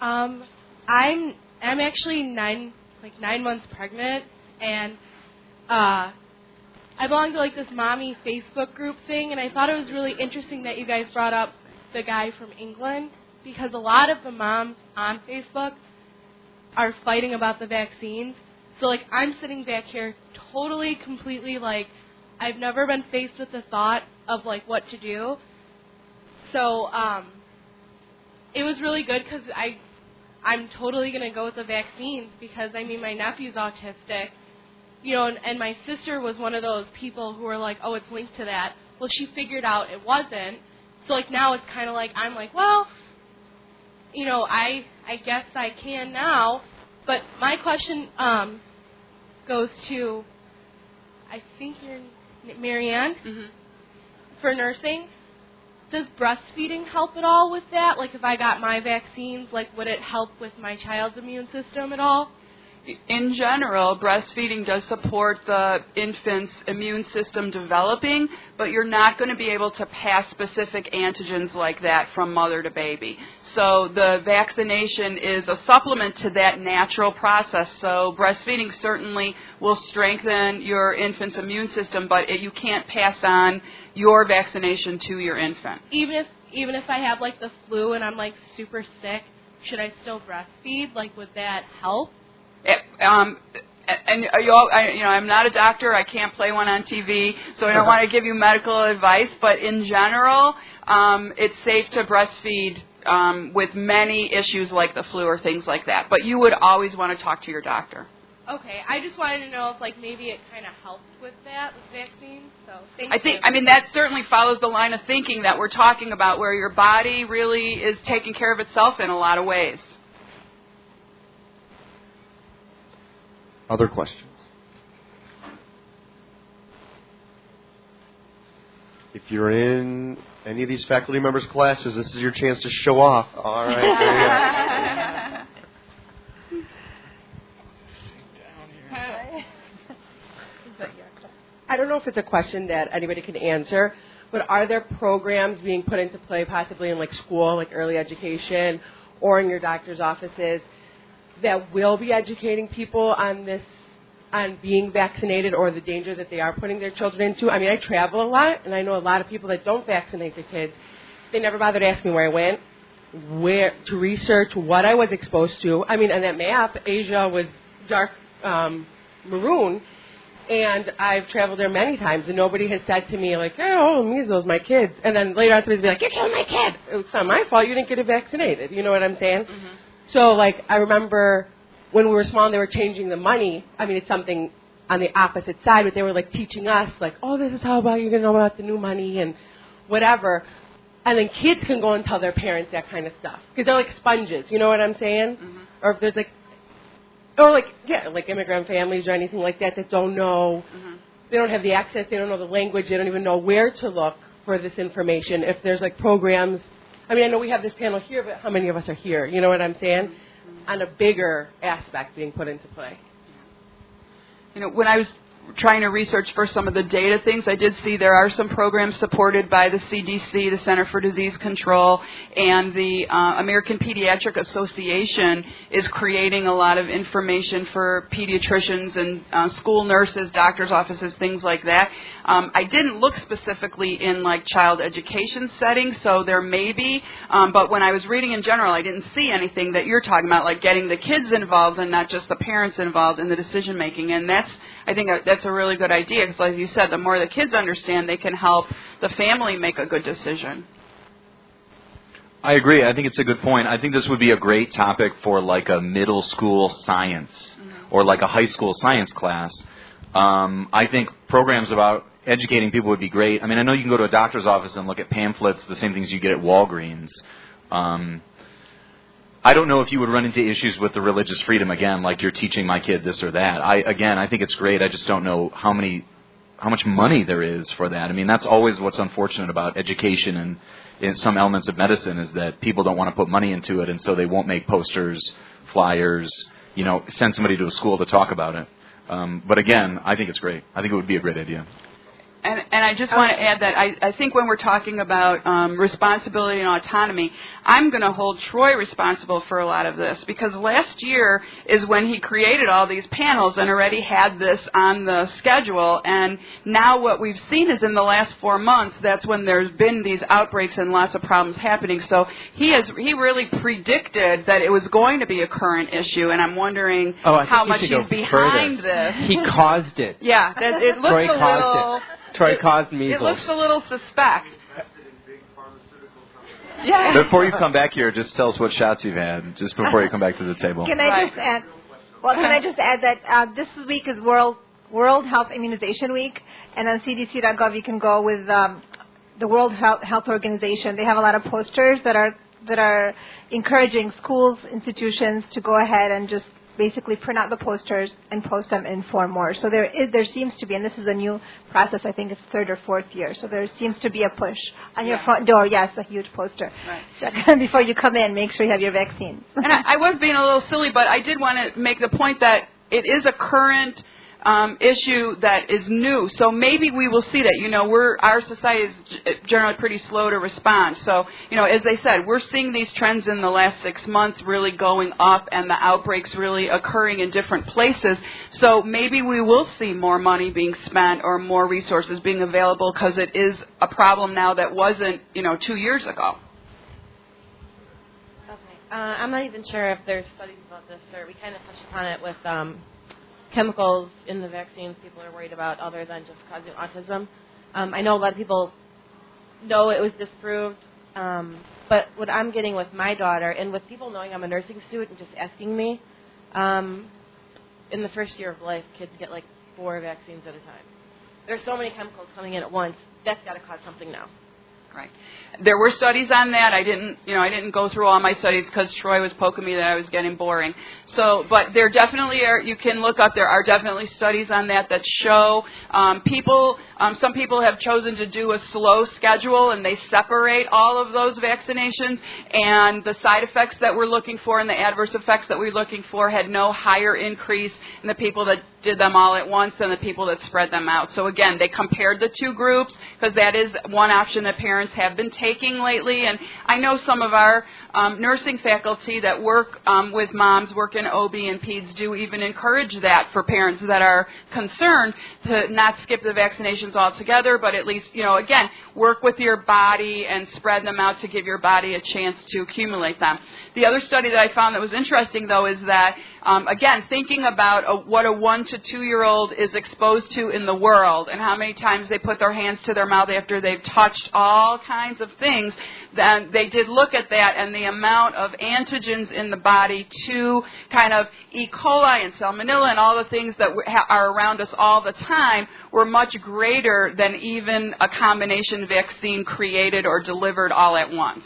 J: Um, I'm I'm actually nine like nine months pregnant, and uh, I belong to like this mommy Facebook group thing, and I thought it was really interesting that you guys brought up the guy from England because a lot of the moms on Facebook are fighting about the vaccines. So like I'm sitting back here totally completely like I've never been faced with the thought of like what to do. So um it was really good cuz I I'm totally going to go with the vaccines because I mean my nephew's autistic. You know, and, and my sister was one of those people who were like, "Oh, it's linked to that." Well, she figured out it wasn't. So like now it's kind of like I'm like, "Well, you know, I I guess I can now." But my question um goes to I think you're Marianne
G: Mm-hmm.
J: for nursing. Does breastfeeding help at all with that? Like if I got my vaccines, like would it help with my child's immune system at all?
G: In general, breastfeeding does support the infant's immune system developing, but you're not going to be able to pass specific antigens like that from mother to baby. So the vaccination is a supplement to that natural process. So breastfeeding certainly will strengthen your infant's immune system, but it, you can't pass on your vaccination to your infant.
J: Even if even if I have like the flu and I'm like super sick, should I still breastfeed? Like would that help?
G: Eh, um, and you all, I, you know, I'm not a doctor. I can't play one on TV, so I don't want to give you medical advice. But in general, um, it's safe to breastfeed um, with many issues like the flu or things like that. But you would always want to talk to your doctor.
J: Okay, I just wanted to know if like maybe it kind of helped with that with vaccines. So thank
G: I think,
J: you.
G: I mean, that certainly follows the line of thinking that we're talking about, where your body really is taking care of itself in a lot of ways.
A: Other questions? If you're in any of these faculty members' classes, this is your chance to show off. All right.
K: I don't know if it's a question that anybody can answer, but are there programs being put into play possibly in like school, like early education, or in your doctor's offices that will be educating people on this, on being vaccinated or the danger that they are putting their children into? I mean, I travel a lot, and I know a lot of people that don't vaccinate their kids. They never bother to ask me where I went, where to research what I was exposed to. I mean, on that map, Asia was dark um, maroon, and I've traveled there many times, and nobody has said to me like, "Oh, measles, my kids." And then later on, somebody's be like, "You're killing my kid." It's not my fault. You didn't get it vaccinated. You know what I'm saying? So, like, I remember when we were small, and they were changing the money. I mean, it's something on the opposite side, but they were like teaching us, like, oh, this is how about you're gonna know about the new money and whatever. And then kids can go and tell their parents that kind of stuff because they're like sponges. You know what I'm saying?
G: Mm-hmm.
K: Or if there's like, or like yeah, like immigrant families or anything like that that don't know,
G: Mm-hmm.
K: they don't have the access, they don't know the language, they don't even know where to look for this information. If there's like programs, I mean, I know we have this panel here, but how many of us are here? You know what I'm saying?
G: Mm-hmm.
K: On a bigger aspect being put into play.
G: you know, when I was trying to research for some of the data things, I did see there are some programs supported by the CDC, the Center for Disease Control, and the uh, American Pediatric Association is creating a lot of information for pediatricians and uh, school nurses, doctors' offices, things like that. Um, I didn't look specifically in like child education settings, so there may be, um, but when I was reading in general, I didn't see anything that you're talking about, like getting the kids involved and not just the parents involved in the decision making, and that's I think a really good idea because, as you said, the more the kids understand, they can help the family make a good decision.
E: I agree. I think it's a good point. I think this would be a great topic for like a middle school science or like a high school science class. Um, I think programs about educating people would be great. I mean, I know you can go to a doctor's office and look at pamphlets, the same things you get at Walgreens. Um, I don't know if you would run into issues with the religious freedom again, like you're teaching my kid this or that. I again, I think it's great. I just don't know how many, how much money there is for that. I mean, that's always what's unfortunate about education and in some elements of medicine is that people don't want to put money into it, and so they won't make posters, flyers, you know, send somebody to a school to talk about it. Um, but again, I think it's great. I think it would be a great idea.
G: And, and I just want to add that I, I think when we're talking about um, responsibility and autonomy, I'm going to hold Troy responsible for a lot of this because last year is when he created all these panels and already had this on the schedule. And now what we've seen is in the last four months, that's when there's been these outbreaks and lots of problems happening. So he has he really predicted that it was going to be a current issue, and I'm wondering
I: Oh,
G: how much he's behind
I: further.
G: this.
I: He caused it.
G: Yeah, that, it looks
I: Troy
G: a
I: caused
G: little.
I: It. Troy caused measles.
G: It looks a little suspect. Yeah.
E: Before you come back here, just tell us what shots you've had, just before you come back to the table.
D: Can I just add? Well, can I just add that uh, this week is World World Health Immunization Week, and on CDC.gov you can go with um, the World Health, Health Organization. They have a lot of posters that are that are encouraging schools, institutions to go ahead and just basically print out the posters and post them in four More. So there is there seems to be, and this is a new process. I think it's third or fourth year. So there seems to be a push on your
G: Yeah.
D: front door. Yes, a huge poster.
G: Right.
D: Check before you come in. Make sure you have your vaccine.
G: and I, I was being a little silly, but I did want to make the point that it is a current um, issue that is new. So maybe we will see that. You know, we're our society is generally pretty slow to respond. So you know, as they said, we're seeing these trends in the last six months really going up, and the outbreaks really occurring in different places. So maybe we will see more money being spent or more resources being available because it is a problem now that wasn't you know two years ago.
L: Uh, I'm not even sure if there's studies about this, or we kind of touched upon it with um, chemicals in the vaccines people are worried about, other than just causing autism. Um, I know a lot of people know it was disproved, um, but what I'm getting with my daughter, and with people knowing I'm a nursing student, and just asking me, um, in the first year of life, kids get like four vaccines at a time. There's so many chemicals coming in at once. That's got to cause something now.
G: Right. There were studies on that. I didn't, you know, I didn't go through all my studies because Troy was poking me that I was getting boring. So, but there definitely are. You can look up. There are definitely studies on that that show um, people. Um, some people have chosen to do a slow schedule and they separate all of those vaccinations. And the side effects that we're looking for and the adverse effects that we're looking for had no higher increase in the people that did them all at once than the people that spread them out. So again, they compared the two groups because that is one option that parents have been taking lately. And I know some of our um, nursing faculty that work um, with moms, work in OB and PEDS, do even encourage that for parents that are concerned to not skip the vaccinations altogether, but at least, you know, again, work with your body and spread them out to give your body a chance to accumulate them. The other study that I found that was interesting, though, is that, um, again, thinking about a, what a one a two year old is exposed to in the world and how many times they put their hands to their mouth after they've touched all kinds of things, then they did look at that and the amount of antigens in the body to kind of E. coli and salmonella and all the things that are around us all the time were much greater than even a combination vaccine created or delivered all at once.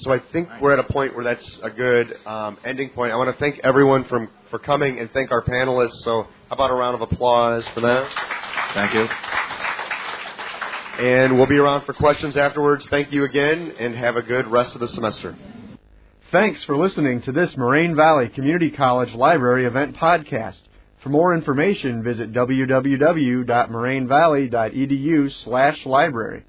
A: So I think we're at a point where that's a good um, ending point. I want to thank everyone from, for coming and thank our panelists. So how about a round of applause for them?
E: Thank you.
A: And we'll be around for questions afterwards. Thank you again and have a good rest of the semester.
M: Thanks for listening to this Moraine Valley Community College Library event podcast. For more information, visit www.morainevalley.edu slash library.